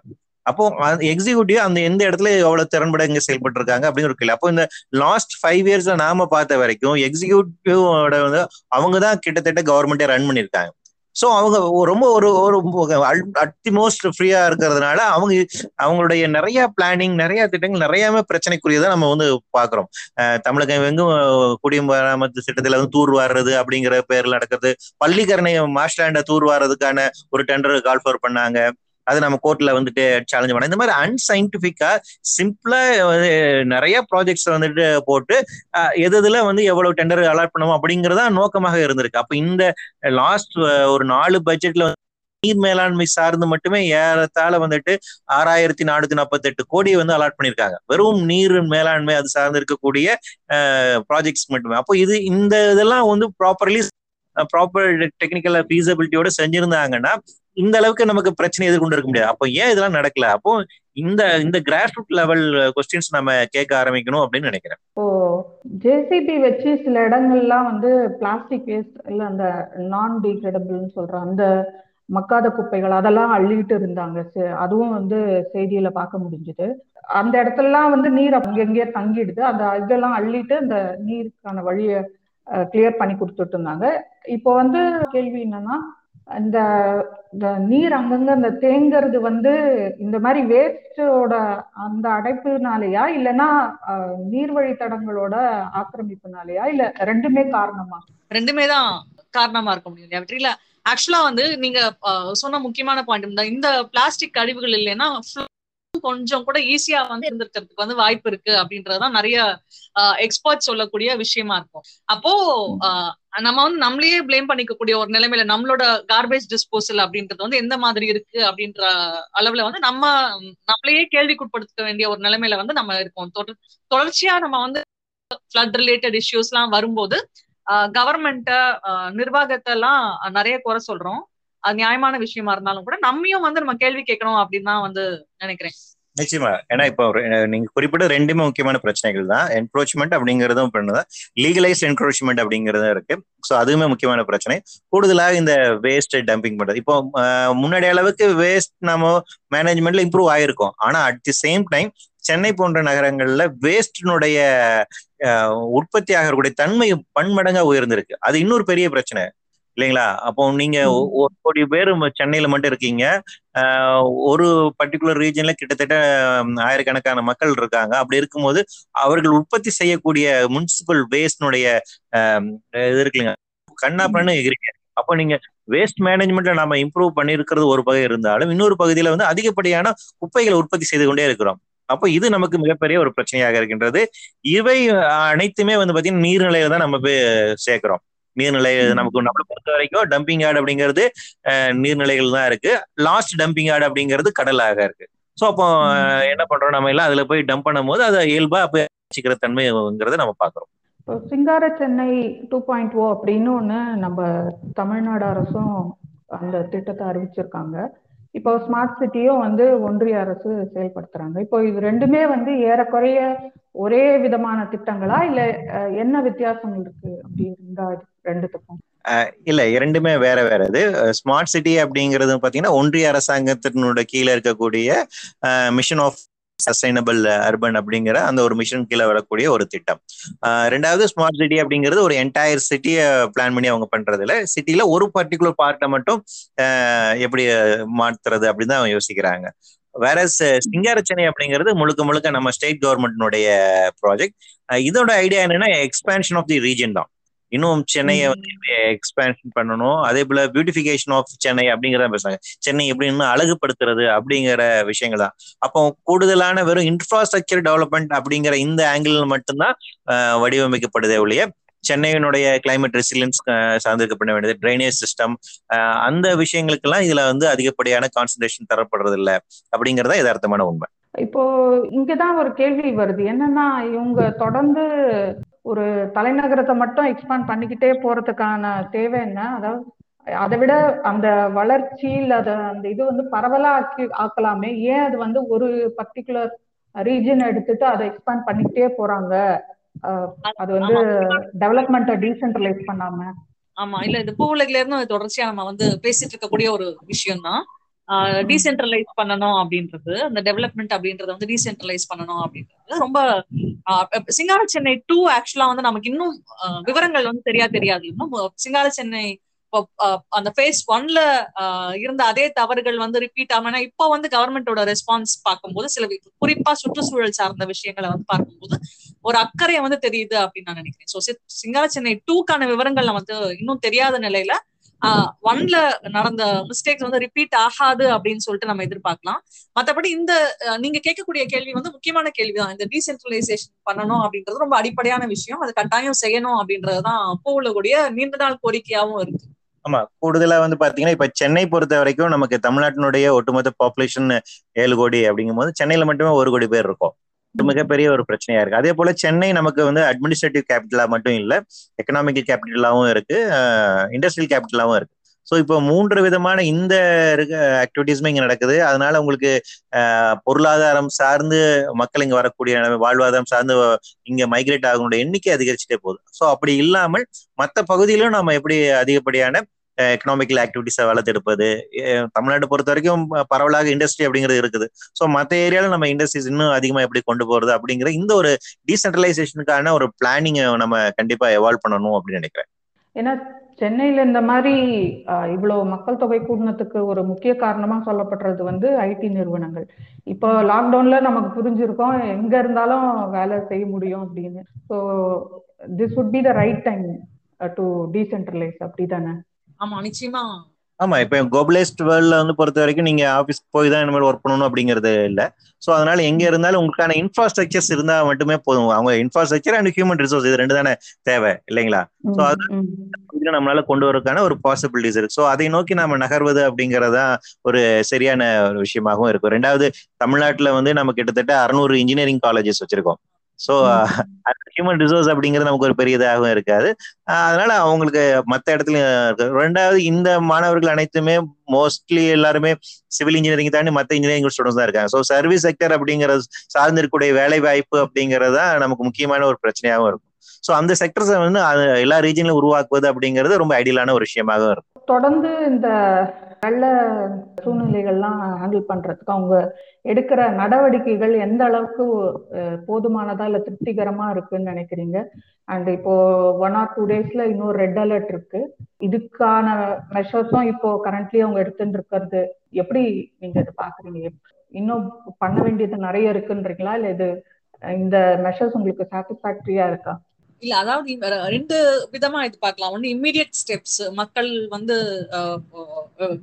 அப்போ எக்ஸிகூட்டிவ் அந்த எந்த இடத்துல எவ்வளவு திறன்பட இங்க செயல்பட்டு இருக்காங்க அப்படின்னு ஒரு கேள்வி. அப்போ இந்த லாஸ்ட் ஃபைவ் இயர்ஸ்ல நாம பார்த்த வரைக்கும் எக்ஸிகூட்டிவ் வந்து அவங்க தான் கிட்டத்தட்ட கவர்மெண்டே ரன் பண்ணியிருக்காங்க. ஸோ அவங்க ரொம்ப ஒரு ஒரு அல்டிமோஸ்ட் ஃப்ரீயா இருக்கிறதுனால அவங்க அவங்களுடைய நிறைய பிளானிங் நிறைய திட்டங்கள் நிறையவே பிரச்சனைக்குரியதான் நம்ம வந்து பாக்குறோம் தமிழகம் எங்கும் குடிமராமத்து திட்டத்துல வந்து தூர் வாடுறது அப்படிங்கிற பேர்ல நடக்கிறது. பள்ளிக்கரணை மாஸ்டாண்ட தூர் வாடுறதுக்கான ஒரு டெண்டர் கால்ஃபர் பண்ணாங்க. அது நம்ம கோர்ட்ல வந்துட்டு சேலஞ்ச் பண்ண இந்த மாதிரி அன்சைன்டிபிக்கா சிம்பிளா நிறைய ப்ராஜெக்ட்ஸ் வந்துட்டு போட்டு எது இதுல வந்து எவ்வளவு டெண்டர் அலாட் பண்ணுவோம் அப்படிங்கறதா நோக்கமாக இருந்திருக்கு. அப்ப இந்த லாஸ்ட் ஒரு நாலு பட்ஜெட்ல நீர் மேலாண்மை சார்ந்து மட்டுமே ஏறத்தாழ வந்துட்டு ஆறாயிரத்தி நானூத்தி நாற்பத்தி எட்டு கோடி வந்து அலாட் பண்ணியிருக்காங்க. வெறும் நீர் மேலாண்மை அது சார்ந்து இருக்கக்கூடிய ப்ராஜெக்ட்ஸ் மட்டுமே. அப்போ இது இந்த இதெல்லாம் வந்து ப்ராப்பர்லி ப்ராப்பர் டெக்னிக்கல் ஃபீஸபிலிட்டியோட செஞ்சிருந்தாங்கன்னா இந்த அளவுக்கு நமக்கு பிரச்சனை எதிர்கொண்டு இருக்க முடியாது. அப்போ ஏன் இதெல்லாம் நடக்கல? அப்போ இந்த இந்த கிராஸ் ரூட் லெவல் கொஸ்டின்ஸ் நம்ம கேட்க ஆரம்பிக்கணும் அப்படின்னு நினைக்கிறேன். ஓ ஜேசிபி வச்சு சில இடங்கள்லாம் வந்து பிளாஸ்டிக் வேஸ்ட் இல்ல அந்த நான் டீக்ரெடபிள்னு சொல்ற அந்த மக்காத குப்பைகள் அதெல்லாம் அள்ளிட்டு இருந்தாங்க. அதுவும் வந்து செய்தியில பார்க்க முடிஞ்சுது. அந்த இடத்துலலாம் வந்து நீர் அங்கங்கே தங்கிடுது. அந்த இதெல்லாம் அள்ளிட்டு அந்த நீருக்கான வழியை கிளியர் பண்ணி கொடுத்துட்டு இருந்தாங்க. இப்போ வந்து கேள்வி என்னன்னா இந்த நீர் அங்கங்க அந்த தேங்கிறது வந்து இந்த மாதிரி வேஸ்டோட அந்த அடைப்புனாலயா? இல்லைன்னா நீர்வழி தடங்களோட ஆக்கிரமிப்புனாலயா? இல்ல ரெண்டுமே காரணமா? ரெண்டுமே தான் காரணமா இருக்க முடியும் இல்லையா? ஆக்சுவலா வந்து நீங்க சொன்ன முக்கியமான பாயிண்ட் இந்த பிளாஸ்டிக் கழிவுகள் இல்லைன்னா கொஞ்சம் கூட ஈஸியா வந்து இருந்திருக்கிறதுக்கு வந்து வாய்ப்பு இருக்கு அப்படின்றதுதான் நிறைய எக்ஸ்பர்ட் சொல்லக்கூடிய விஷயமா இருக்கும். அப்போ நம்ம வந்து நம்மளையே பிளேம் பண்ணிக்கக்கூடிய ஒரு நிலைமையில நம்மளோட கார்பேஜ் டிஸ்போசல் அப்படின்றது வந்து எந்த மாதிரி இருக்கு அப்படின்ற அளவுல வந்து நம்ம நம்மளையே கேள்விக்குட்படுத்த வேண்டிய ஒரு நிலைமையில வந்து நம்ம இருக்கோம். தொடர்ச்சியா நம்ம வந்து ஃபிளட் ரிலேட்டட் இஷ்யூஸ் எல்லாம் வரும்போது கவர்மெண்ட்ட நிர்வாகத்தை எல்லாம் நிறைய குறை சொல்றோம். அது நியாயமான விஷயமா இருந்தாலும் கூட நம்மையும் வந்து நம்ம கேள்வி கேட்கணும் அப்படின்னு தான் வந்து நினைக்கிறேன். நிச்சயமா. ஏன்னா இப்போ நீங்க குறிப்பிட்ட ரெண்டுமே முக்கியமான பிரச்சனைகள் தான். என்க்ரோச்மெண்ட் அப்படிங்கறதும் பண்ணுதான் லீகலைஸ் என்க்ரோச்மெண்ட் அப்படிங்கறதும் இருக்கு. ஸோ அதுவுமே முக்கியமான பிரச்சனை. கூடுதலாக இந்த வேஸ்ட் டம்பிங் பண்றது. இப்போ முன்னாடி அளவுக்கு வேஸ்ட் நம்ம மேனேஜ்மெண்ட்ல இம்ப்ரூவ் ஆயிருக்கும். ஆனா at the same time Chennai போன்ற நகரங்கள்ல வேஸ்டினுடைய உற்பத்தி ஆகக்கூடிய தன்மை பன்மடங்கா உயர்ந்திருக்கு. அது இன்னொரு பெரிய பிரச்சனை. இல்லைங்களா? அப்போ நீங்க ஒரு கோடி பேர் சென்னையில மட்டும் இருக்கீங்க. ஒரு பர்டிகுலர் ரீஜன்ல கிட்டத்தட்ட ஆயிரக்கணக்கான மக்கள் இருக்காங்க. அப்படி இருக்கும்போது அவர்கள் உற்பத்தி செய்யக்கூடிய முனிசிபல் வேஸ்ட்னுடைய இது இருக்குல்லைங்க. கண்ணாப்பண்ணு எகிரிங்க அப்போ நீங்க வேஸ்ட் மேனேஜ்மெண்ட்ல நம்ம இம்ப்ரூவ் பண்ணிருக்கிறது ஒரு பகுதி இருந்தாலும் இன்னொரு பகுதியில வந்து அதிகப்படியான குப்பைகளை உற்பத்தி செய்து கொண்டே இருக்கிறோம். அப்போ இது நமக்கு மிகப்பெரிய ஒரு பிரச்சனையாக இருக்கின்றது. இவை அனைத்துமே வந்து பாத்தீங்கன்னா நீர்நிலையில தான் நம்ம போய் சேர்க்கிறோம். நீர்நிலை நமக்கு நம்மளை பொறுத்த வரைக்கும் டம்பிங் யார்டு அப்படிங்கிறது நீர்நிலைகள் தான் இருக்கு. லாஸ்ட் டம்பிங் யார்டு அப்படிங்கிறது கடலாக இருக்கு. ஸோ அப்போ என்ன பண்றோம் நம்ம எல்லாம் அதுல போய் டம்ப் பண்ணும் போது அதை இயல்பா வச்சுக்கிற தன்மைங்கிறத நம்ம பாக்குறோம் சிங்கார சென்னை டூ பாயிண்ட் ஓ அப்படின்னு ஒன்று நம்ம தமிழ்நாடு அரசும் அந்த திட்டத்தை அறிவிச்சிருக்காங்க. இப்போ ஸ்மார்ட் சிட்டியும் வந்து ஒன்றிய அரசு செயல்படுத்துறாங்க. இப்போ இது ரெண்டுமே வந்து ஏறக்குறைய ஒரே விதமான திட்டங்களா? இல்ல என்ன வித்தியாசங்கள் இருக்கு அப்படி இருந்தா ரெண்டுத்துக்கும்? இல்ல இரண்டுமே வேற வேற. இது ஸ்மார்ட் சிட்டி அப்படிங்கிறது பாத்தீங்கன்னா ஒன்றிய அரசாங்கத்தினோட கீழே இருக்கக்கூடிய மிஷன் ஆஃப் சஸ்டைனபிள் அர்பன் அப்படிங்கிற அந்த ஒரு மிஷன் கீழே வரக்கூடிய ஒரு திட்டம். ரெண்டாவது ஸ்மார்ட் சிட்டி அப்படிங்கிறது ஒரு என்டையர் சிட்டியை பிளான் பண்ணி அவங்க பண்றது இல்லை சிட்டியில ஒரு பர்டிகுலர் பார்ட்டை மட்டும் எப்படி மாத்துறது அப்படின்னு தான் அவங்க யோசிக்கிறாங்க. வேற சிங்கார சென்னை அப்படிங்கிறது முழுக்க முழுக்க நம்ம ஸ்டேட் கவர்மெண்ட்னுடைய ப்ராஜெக்ட் இதோட ஐடியா என்னன்னா எக்ஸ்பேன்ஷன் ஆஃப் தி ரீஜன் தான். இன்னும் சென்னையை வந்து எக்ஸ்பேன்ஷன் பண்ணணும். அதே போல பியூட்டிஃபிகேஷன் ஆஃப் சென்னை அப்படிங்கிறத பேசுறாங்க. சென்னை எப்படி இன்னும் அழகுபடுத்துறது அப்படிங்கிற விஷயங்கள் தான். அப்போ கூடுதலான வெறும் இன்ஃப்ராஸ்ட்ரக்சர் டெவலப்மெண்ட் அப்படிங்கிற இந்த ஆங்கிள் மட்டும்தான் வடிவமைக்கப்படுதே ஒழிய சென்னையினுடைய கிளைமேட் ரெசிலியன்ஸ் சார்ந்திருக்கப்பட வேண்டியது ட்ரைனேஜ் சிஸ்டம் அந்த விஷயங்களுக்கெல்லாம் இதுல வந்து அதிகப்படியான கான்சன்ட்ரேஷன் தரப்படுறது இல்லை அப்படிங்கறத யதார்த்தமான உண்மை. இப்போ இங்கதான் ஒரு கேள்வி வருது. என்னன்னா இவங்க தொடர்ந்து ஒரு தலைநகரத்தை மட்டும் எக்ஸ்பாண்ட் பண்ணிக்கிட்டே போறதுக்கான தேவை என்ன? அதாவது அதை விட அந்த வளர்ச்சியில் அதை அந்த இது வந்து பரவலா ஆக்கி ஆக்கலாமே? ஏன் அது வந்து ஒரு பர்டிகுலர் ரீஜன் எடுத்துட்டு அதை எக்ஸ்பாண்ட் பண்ணிக்கிட்டே போறாங்க? அது வந்து டெவலப்மெண்ட்டை டீசென்ட்ரலைஸ் பண்ணாம. ஆமா இல்ல இது பூ உலகில இருந்து தொடர்ச்சியா நம்ம வந்து பேசிட்டு இருக்கக்கூடிய ஒரு விஷயம் தான் டீசென்ட்ரலைஸ் பண்ணணும் அப்படின்றது அந்த டெவலப்மெண்ட் அப்படின்றத வந்து டீசென்ட்ரலைஸ் பண்ணணும் அப்படின்றது ரொம்ப சிங்கார சென்னை டூ ஆக்சுவலா வந்து நமக்கு இன்னும் விவரங்கள் வந்து தெரியா தெரியாது. இன்னும் சிங்கார சென்னை அந்த ஃபேஸ் ஒன்ல இருந்த அதே தவறுகள் வந்து ரிப்பீட் ஆகும்னா இப்போ வந்து கவர்மெண்டோட ரெஸ்பான்ஸ் பார்க்கும்போது சில குறிப்பா சுற்றுச்சூழல் சார்ந்த விஷயங்களை வந்து பார்க்கும்போது ஒரு அக்கறையை வந்து தெரியுது அப்படின்னு நான் நினைக்கிறேன். ஸோ சிங்கார சென்னை டூக்கான விவரங்கள் வந்து இன்னும் தெரியாத நிலையில ஒன்ல நடந்த மிஸ்டேக்ஸ் வந்து ரிப்பீட் ஆகாது அப்படின்னு சொல்லிட்டு நம்ம எதிர்பார்க்கலாம். மற்றபடி இந்த நீங்க கேட்கக்கூடிய கேள்வி வந்து முக்கியமான கேள்விதான். இந்த டீசென்ட்ரலைசேஷன் பண்ணணும் அப்படின்றது ரொம்ப அடிப்படையான விஷயம். அது கட்டாயம் செய்யணும் அப்படின்றதுதான் இப்போ உள்ளக்கூடிய நீண்ட நாள் கோரிக்கையாவும் இருக்கு. ஆமா கூடுதலா வந்து பாத்தீங்கன்னா இப்ப சென்னை பொறுத்த வரைக்கும் நமக்கு தமிழ்நாட்டினுடைய ஒட்டுமொத்த பாப்புலேஷன் ஏழு கோடி அப்படிங்கும் போது சென்னையில மட்டுமே ஒரு கோடி பேர் இருக்கும். மிகப்பெரிய ஒரு பிரச்சனையா இருக்கு. அதே போல சென்னை நமக்கு வந்து அட்மினிஸ்ட்ரேட்டிவ் கேபிட்டலா மட்டும் இல்ல எக்கனாமிக்கல் கேபிட்டலாவும் இருக்கு இண்டஸ்ட்ரியல் கேபிட்டலாவும் இருக்கு. ஸோ இப்போ மூன்று விதமான இந்த ஆக்டிவிட்டீஸுமே இங்க நடக்குது. அதனால உங்களுக்கு பொருளாதாரம் சார்ந்து மக்கள் இங்க வரக்கூடிய வாழ்வாதாரம் சார்ந்து இங்க மைக்ரேட் ஆகணுடைய எண்ணிக்கை அதிகரிச்சுட்டே போகுது. ஸோ அப்படி இல்லாமல் மற்ற பகுதியிலும் நம்ம எப்படி அதிகப்படியான எக்கனாமிக்கல் ஆக்டிவிட்டிஸை வளர்த்தெடுப்பது? தமிழ்நாட்டை பொறுத்த வரைக்கும் பரவலாக இண்டஸ்ட்ரி அப்படிங்கிறது இருக்குது. ஸோ மற்ற ஏரியாவில் நம்ம இண்டஸ்ட்ரீஸ் இன்னும் அதிகமாக எப்படி கொண்டு போறது அப்படிங்கிற இந்த ஒரு டீசென்ட்ரலைசேஷனுக்கான ஒரு பிளானிங்கை நம்ம கண்டிப்பா எவால்வ் பண்ணணும் அப்படின்னு நினைக்கிறேன். ஏன்னா சென்னையில இந்த மாதிரி இவ்வளவு மக்கள் தொகை கூடினத்துக்கு ஒரு முக்கிய காரணமா சொல்லப்படுறது வந்து ஐடி நிறுவனங்கள். இப்போ லாக்டவுன்ல நமக்கு புரிஞ்சிருக்கோம் எங்க இருந்தாலும் வேலை செய்ய முடியும் அப்படின்னு. So this would be the right time to decentralise அப்படிதானே? ஆமா நிச்சயமா. ஆமா இப்ப குளோபலைஸ்ட் வேர்ல்ட்ல வந்து பொறுத்த வரைக்கும் நீங்க ஆஃபீஸ் போய் தான் இனிமேல் ஒர்க் பண்ணணும் அப்படிங்கிறது இல்ல. சோ அதனால எங்க இருந்தாலும் உங்களுக்கான இன்ஃப்ராஸ்ட்ரக்சர்ஸ் இருந்தா மட்டுமே போதும். அவங்க இன்ஃப்ராஸ்ட்ரக்சர் அண்ட் ஹியூமன் ரிசோர்ஸ் இது ரெண்டு தானே தேவை இல்லைங்களா? சோ அது நம்மளால கொண்டு வரதுக்கான ஒரு பாசிபிலிட்டிஸ் இருக்கு. சோ அதை நோக்கி நாம நகர்வது அப்படிங்கறதா ஒரு சரியான ஒரு விஷயமாகவும் இருக்கும். ரெண்டாவது தமிழ்நாட்டுல வந்து நம்ம கிட்டத்தட்ட அறுநூறு இன்ஜினியரிங் காலேஜஸ் வச்சிருக்கோம். ஸோ ஹியூமன் ரிசோர்ஸ் அப்படிங்கிறது நமக்கு ஒரு பெரிய இதாகவும் இருக்காது. அதனால அவங்களுக்கு மற்ற இடத்துல ரெண்டாவது இந்த மாணவர்கள் அனைத்துமே மோஸ்ட்லி எல்லாருமே சிவில் இன்ஜினியரிங் தாண்டி மற்ற இன்ஜினியரிங் ஸ்டூடெண்ட்ஸ் தான் இருக்காங்க. ஸோ சர்வீஸ் செக்டர் அப்படிங்கிறது சார்ந்து இருக்கக்கூடிய வேலை வாய்ப்பு அப்படிங்கிறது தான் நமக்கு முக்கியமான ஒரு பிரச்சனையாகவும் இருக்கும். ஸோ அந்த செக்டர்ஸை வந்து எல்லா ரீஜன்லையும் உருவாக்குவது அப்படிங்கிறது ரொம்ப ஐடியலான ஒரு விஷயமாக இருக்கும். தொடர்ந்து இந்த நல்ல சூழ்நிலைகள்லாம் ஹேண்டில் பண்றதுக்கு அவங்க எடுக்கிற நடவடிக்கைகள் எந்த அளவுக்கு போதுமானதா இல்ல திருப்திகரமா இருக்குன்னு நினைக்கிறீங்க? அண்ட் இப்போ ஒன் ஆர் டூ டேஸ்ல இன்னொரு ரெட் அலர்ட் இருக்கு. இதுக்கான மெஷர்ஸும் இப்போ கரண்ட்லி அவங்க எடுத்துட்டு இருக்கிறது. எப்படி நீங்க இதை பாக்குறீங்க இன்னும் பண்ண வேண்டியது நிறைய இருக்குன்றீங்களா? இல்ல இது இந்த மெஷர்ஸ் உங்களுக்கு சாட்டிஸ்பாக்டரியா இருக்கா? இல்ல அதாவது ரெண்டு விதமா இது பார்க்கலாம். ஒண்ணு இம்மிடியட் ஸ்டெப்ஸ் மக்கள் வந்து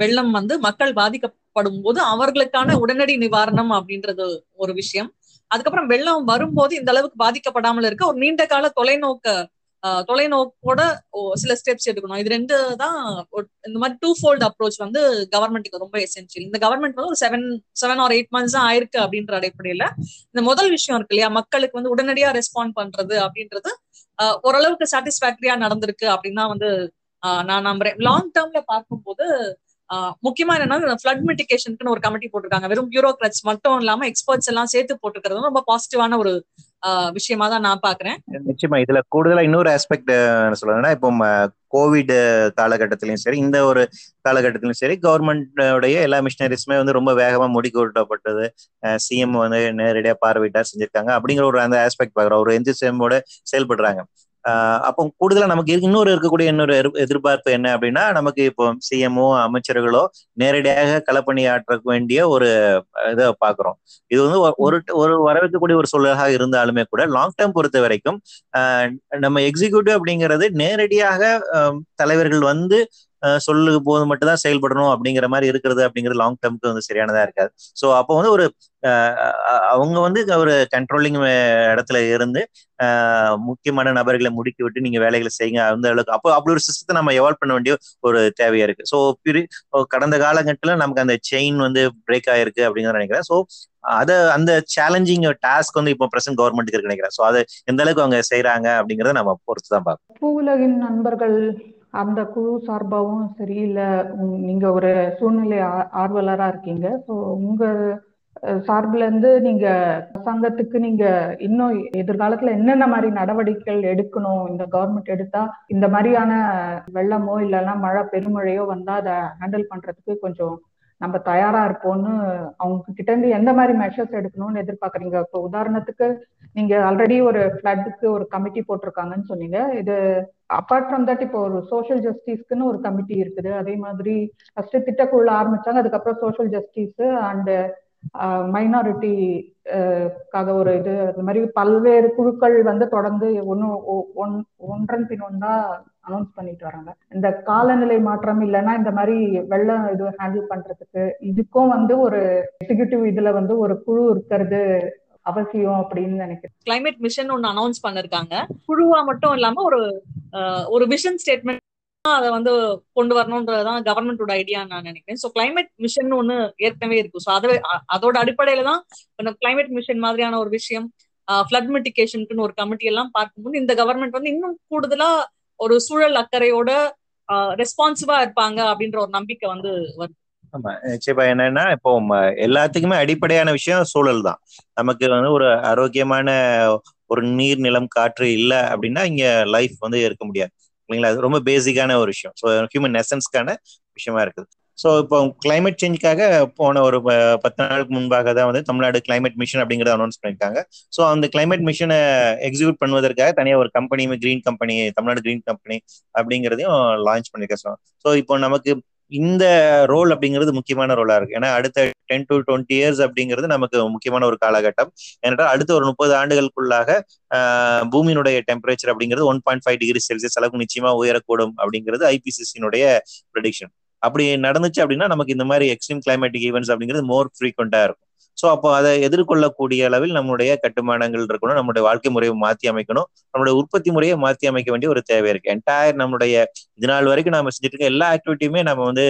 வெள்ளம் வந்து மக்கள் பாதிக்கப்படும் போது அவர்களுக்கான உடனடி நிவாரணம் அப்படின்றது ஒரு விஷயம். அதுக்கப்புறம் வெள்ளம் வரும்போது இந்த அளவுக்கு பாதிக்கப்படாமல் இருக்க ஒரு நீண்ட கால தொலைநோக்க தொலைநோக்கோட சில ஸ்டெப்ஸ் எடுக்கணும். இது ரெண்டு தான் இந்த மாதிரி டூ ஃபோல்ட் அப்ரோச் வந்து கவர்மெண்ட்டுக்கு ரொம்ப எசென்சியல் இந்த கவர்மெண்ட் வந்து ஒரு seven seven or eight months தான் ஆயிருக்கு அப்படின்ற அடிப்படையில இந்த முதல் விஷயம் இருக்கு இல்லையா? மக்களுக்கு வந்து உடனடியா ரெஸ்பாண்ட் பண்றது அப்படின்றது ஓரளவுக்கு சாட்டிஸ்பேக்டரியா நடந்திருக்கு அப்படின்னு தான் வந்து நான் நம்புறேன். லாங் டேர்ம்ல பார்க்கும்போது முக்கியமா என்னன்னா ஃபிளட் மிட்டிகேஷனுக்குன்னு ஒரு கமிட்டி போட்டிருக்காங்க. வெறும் பியூரோக்ராட்ஸ் மட்டும் இல்லாம எக்ஸ்பர்ட்ஸ் எல்லாம் சேர்த்து போட்டுக்கிறது ரொம்ப பாசிட்டிவான ஒரு விஷயமா தான் நான் பாக்குறேன். நிச்சயமா இதுல கூடுதலா இன்னொரு ஆஸ்பெக்ட் சொல்லணும்னா இப்போ கோவிட் காலகட்டத்திலயும் சரி இந்த ஒரு காலகட்டத்திலயும் சரி கவர்மெண்டோடைய எல்லா மிஷினரிஸுமே வந்து ரொம்ப வேகமா முடுக்கி விட்டப்பட்டது சிஎம் வந்து நேரடியா பார்வையிட்டா செஞ்சிருக்காங்க அப்படிங்கிற ஒரு அந்த ஆஸ்பெக்ட் பாக்குறோம். ஒரு என்ஜிசிஎம்மோட செயல்படுறாங்க. அப்போ கூடுதலா நமக்கு இன்னொரு இருக்கக்கூடிய இன்னொரு எதிர்பார்ப்பு என்ன அப்படின்னா நமக்கு இப்போ சிஎம்ஓ அமைச்சர்களோ நேரடியாக களப்பணியாற்ற வேண்டிய ஒரு இதை பாக்குறோம் இது வந்து ஒரு ஒரு வரவேற்கக்கூடிய ஒரு சூழலாக இருந்தாலுமே கூட லாங் டேர்ம் பொறுத்த வரைக்கும் நம்ம எக்ஸிக்யூட்டிவ் அப்படிங்கிறது நேரடியாக தலைவர்கள் வந்து சொல்லு போது மட்டும் தான் செயல்படணும் அப்படிங்கிற மாதிரி இருக்கிறது அப்படிங்கிறது லாங் டேர்முக்கு வந்து சரியானதா இருக்காது. ஸோ அப்போ வந்து ஒரு அவங்க வந்து ஒரு கண்ட்ரோலிங் இடத்துல இருந்து முக்கியமான நபர்களை முடுக்கி விட்டு நீங்க வேலைகளை செய்யுங்க அந்த அளவுக்கு. அப்போ அப்படி ஒரு சிஸ்டத்தை நம்ம எவால்வ் பண்ண வேண்டிய ஒரு தேவையா இருக்கு. ஸோ கடந்த காலகட்டத்தில் நமக்கு அந்த செயின் வந்து பிரேக் ஆயிருக்கு அப்படிங்கிறத நினைக்கிறேன். ஸோ அதை அந்த சேலஞ்சிங் டாஸ்க் வந்து இப்போ பிரசன்ட் கவர்மெண்ட்டுக்கு இருக்கு நினைக்கிறேன். ஸோ அதை எந்த அளவுக்கு அவங்க செய்யறாங்க அப்படிங்கறத நம்ம பொறுத்து தான் பார்ப்போம். பூவுலகின் நண்பர்கள் அந்த குழு சார்பாகவும் சரி இல்லை நீங்க ஒரு சூழ்நிலை ஆர்வலரா இருக்கீங்க. ஸோ உங்க சார்புல இருந்து நீங்க அரசாங்கத்துக்கு நீங்க இன்னும் எதிர்காலத்துல என்னென்ன மாதிரி நடவடிக்கைகள் எடுக்கணும்? இந்த கவர்மெண்ட் எடுத்தா இந்த மாதிரியான வெள்ளமோ இல்லைன்னா மழை பெருமழையோ வந்தா அதை ஹேண்டில் பண்றதுக்கு கொஞ்சம் நம்ம தயாரா இருப்போம்னு அவங்க கிட்ட இருந்து எந்த மாதிரி மெஷர்ஸ் எடுக்கணும்னு எதிர்பார்க்குறீங்க? இப்போ உதாரணத்துக்கு நீங்க ஆல்ரெடி ஒரு ஃபிளட்டுக்கு ஒரு கமிட்டி போட்டிருக்காங்கன்னு சொன்னீங்க. இது அப்பார்ட் ஃப்ரம் தட் இப்போ ஒரு சோஷியல் ஜஸ்டிஸ்க்குன்னு ஒரு கமிட்டி இருக்குது. அதே மாதிரி ஃபர்ஸ்ட் திட்டக்குழு ஆரம்பிச்சாங்க அதுக்கப்புறம் சோஷியல் ஜஸ்டிஸ் அண்ட் மைனாரிட்டிக்காக ஒரு இது. அது மாதிரி பல்வேறு குழுக்கள் வந்து தொடர்ந்து ஒன்று ஒன் ஒன்றன் பின் ஒன்றா அனௌன்ஸ் பண்ணிட்டு வராங்க. இந்த காலநிலை மாற்றம் இல்லைன்னா இந்த மாதிரி வெள்ளம் இது ஹேண்டில் பண்றதுக்கு இதுக்கும் வந்து ஒரு எக்ஸிகியூட்டிவ் இதுல வந்து ஒரு குழு இருக்கிறது அவசியம் அப்படின்னு நினைக்கிறேன். கிளைமேட் மிஷன் ஒன்னு அனௌன்ஸ் பண்ணிருக்காங்க. குழுவா மட்டும் இல்லாம ஒரு ஒரு விஷன் ஸ்டேட்மெண்ட் அதை வந்து கொண்டு வரணும்ன்றதுதான் கவர்மெண்டோட ஐடியா நான் நினைக்கிறேன். ஸோ கிளைமேட் மிஷன் ஒன்று ஏற்கனவே இருக்கும் ஸோ அதை அதோட அடிப்படையில தான் கிளைமேட் மிஷன் மாதிரியான ஒரு விஷயம் ஃபிளட் மிட்டிகேஷனுக்குன்னு ஒரு கமிட்டி எல்லாம் பார்க்கும்போது இந்த கவர்மெண்ட் வந்து இன்னும் கூடுதலா ஒரு சூழல் அக்கறையோட ரெஸ்பான்சிவா இருப்பாங்க அப்படின்ற ஒரு நம்பிக்கை வந்து வருது. ஆமா. நிச்சயமா என்னன்னா இப்போ எல்லாத்துக்குமே அடிப்படையான விஷயம் சூழல் தான். நமக்கு வந்து ஒரு ஆரோக்கியமான ஒரு நீர் நிலம் காற்று இல்லை அப்படின்னா இங்க லைஃப் வந்து இருக்க முடியாது. இல்லைங்களா? அது ரொம்ப பேசிக்கான ஒரு விஷயம். ஸோ ஹியூமன் எசன்ஸ்க்கான விஷயமா இருக்குது. ஸோ இப்போ கிளைமேட் சேஞ்சுக்காக போன ஒரு ப- பத்து நாளுக்கு முன்பாக தான் வந்து தமிழ்நாடு கிளைமேட் மிஷன் அப்படிங்கறத அனௌன்ஸ் பண்ணியிருக்காங்க. ஸோ அந்த கிளைமேட் மிஷனை எக்ஸிக்யூட் பண்ணுவதற்காக தனியாக ஒரு company green company Tamil Nadu green company அப்படிங்கிறதையும் லான்ச் பண்ணியிருக்கேன் ஸோ இப்போ நமக்கு இந்த ரோல் அப்படிங்கிறது முக்கியமான ரோலா இருக்கு. ஏன்னா அடுத்த டென் டு டுவெண்ட்டி இயர்ஸ் அப்படிங்கிறது நமக்கு முக்கியமான ஒரு காலகட்டம். ஏன்னா அடுத்த ஒரு முப்பது ஆண்டுகளுக்குள்ளாக பூமியினுடைய டெம்பரேச்சர் அப்படிங்கிறது one point five degree Celsius அளவுக்கு நிச்சயமா உயரக்கூடும் அப்படிங்கிறது ஐபிசிசியினுடைய ப்ரடிக்ஷன் அப்படி நடந்துச்சு அப்படின்னா நமக்கு இந்த மாதிரி எக்ஸ்ட்ரீம் கிளைமேட்டிக் ஈவெண்ட்ஸ் அப்படிங்கிறது மோர் ஃப்ரீக்வெண்டா இருக்கும். ஸோ அப்போ அதை எதிர்கொள்ளக்கூடிய அளவில் நம்முடைய கட்டுமானங்கள் இருக்கணும் நம்மளுடைய வாழ்க்கை முறையை மாற்றி அமைக்கணும் நம்மளுடைய உற்பத்தி முறையை மாற்றி அமைக்க வேண்டிய ஒரு தேவை இருக்கு. என்டையர் நம்மளுடைய இது நாள் வரைக்கும் நாம செஞ்சுட்டு இருக்க எல்லா ஆக்டிவிட்டியுமே நம்ம வந்து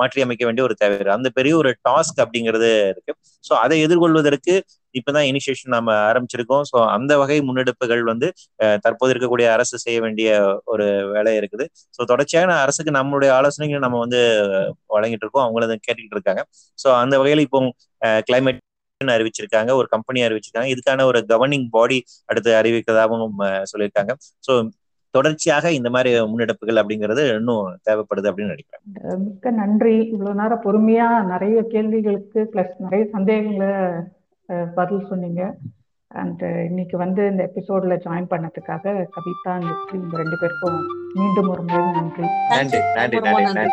மாற்றி அமைக்க வேண்டிய ஒரு தேவை இருக்கு. அந்த பெரிய ஒரு டாஸ்க் அப்படிங்கிறது இருக்கு. ஸோ அதை எதிர்கொள்வதற்கு இப்பதான் இனிஷியேஷன் நம்ம ஆரம்பிச்சிருக்கோம். ஸோ அந்த வகை முன்னெடுப்புகள் வந்து தற்போது இருக்கக்கூடிய அரசு செய்ய வேண்டிய ஒரு வேலை இருக்குது. ஸோ தொடர்ச்சியாக அரசுக்கு நம்மளுடைய ஆலோசனைகளை நம்ம வந்து வழங்கிட்டு இருக்கோம். அவங்கள அதை கேட்டுக்கிட்டு இருக்காங்க. ஸோ அந்த வகையில் இப்போ கிளைமேட் அறிவிச்சிருக்காங்க. ஒரு கம்பெனி அறிவிச்சிருக்காங்க. இதுக்கான ஒரு கவர்னிங் பாடி அடுத்து அறிவிக்கிறதாகவும் சொல்லியிருக்காங்க. ஸோ தொடர்ச்சியாக இந்த மாதிரி முன்னெடுப்புகள் அப்படிங்கிறது இன்னும் தேவைப்படுது அப்படின்னு நினைக்கிறேன். மிக்க நன்றி. இவ்வளவு நேரம் பொறுமையா நிறைய கேள்விகளுக்கு பிளஸ் நிறைய சந்தேகங்களை பதில் சொன்னீங்க. அண்ட் இன்னைக்கு வந்து இந்த எபிசோட்ல ஜாயின் பண்ணதுக்காக கவிதா அண்ட் இந்த ரெண்டு பேருக்கும் மீண்டும் ஒரு முறை நன்றி நன்றி நன்றி நன்றி.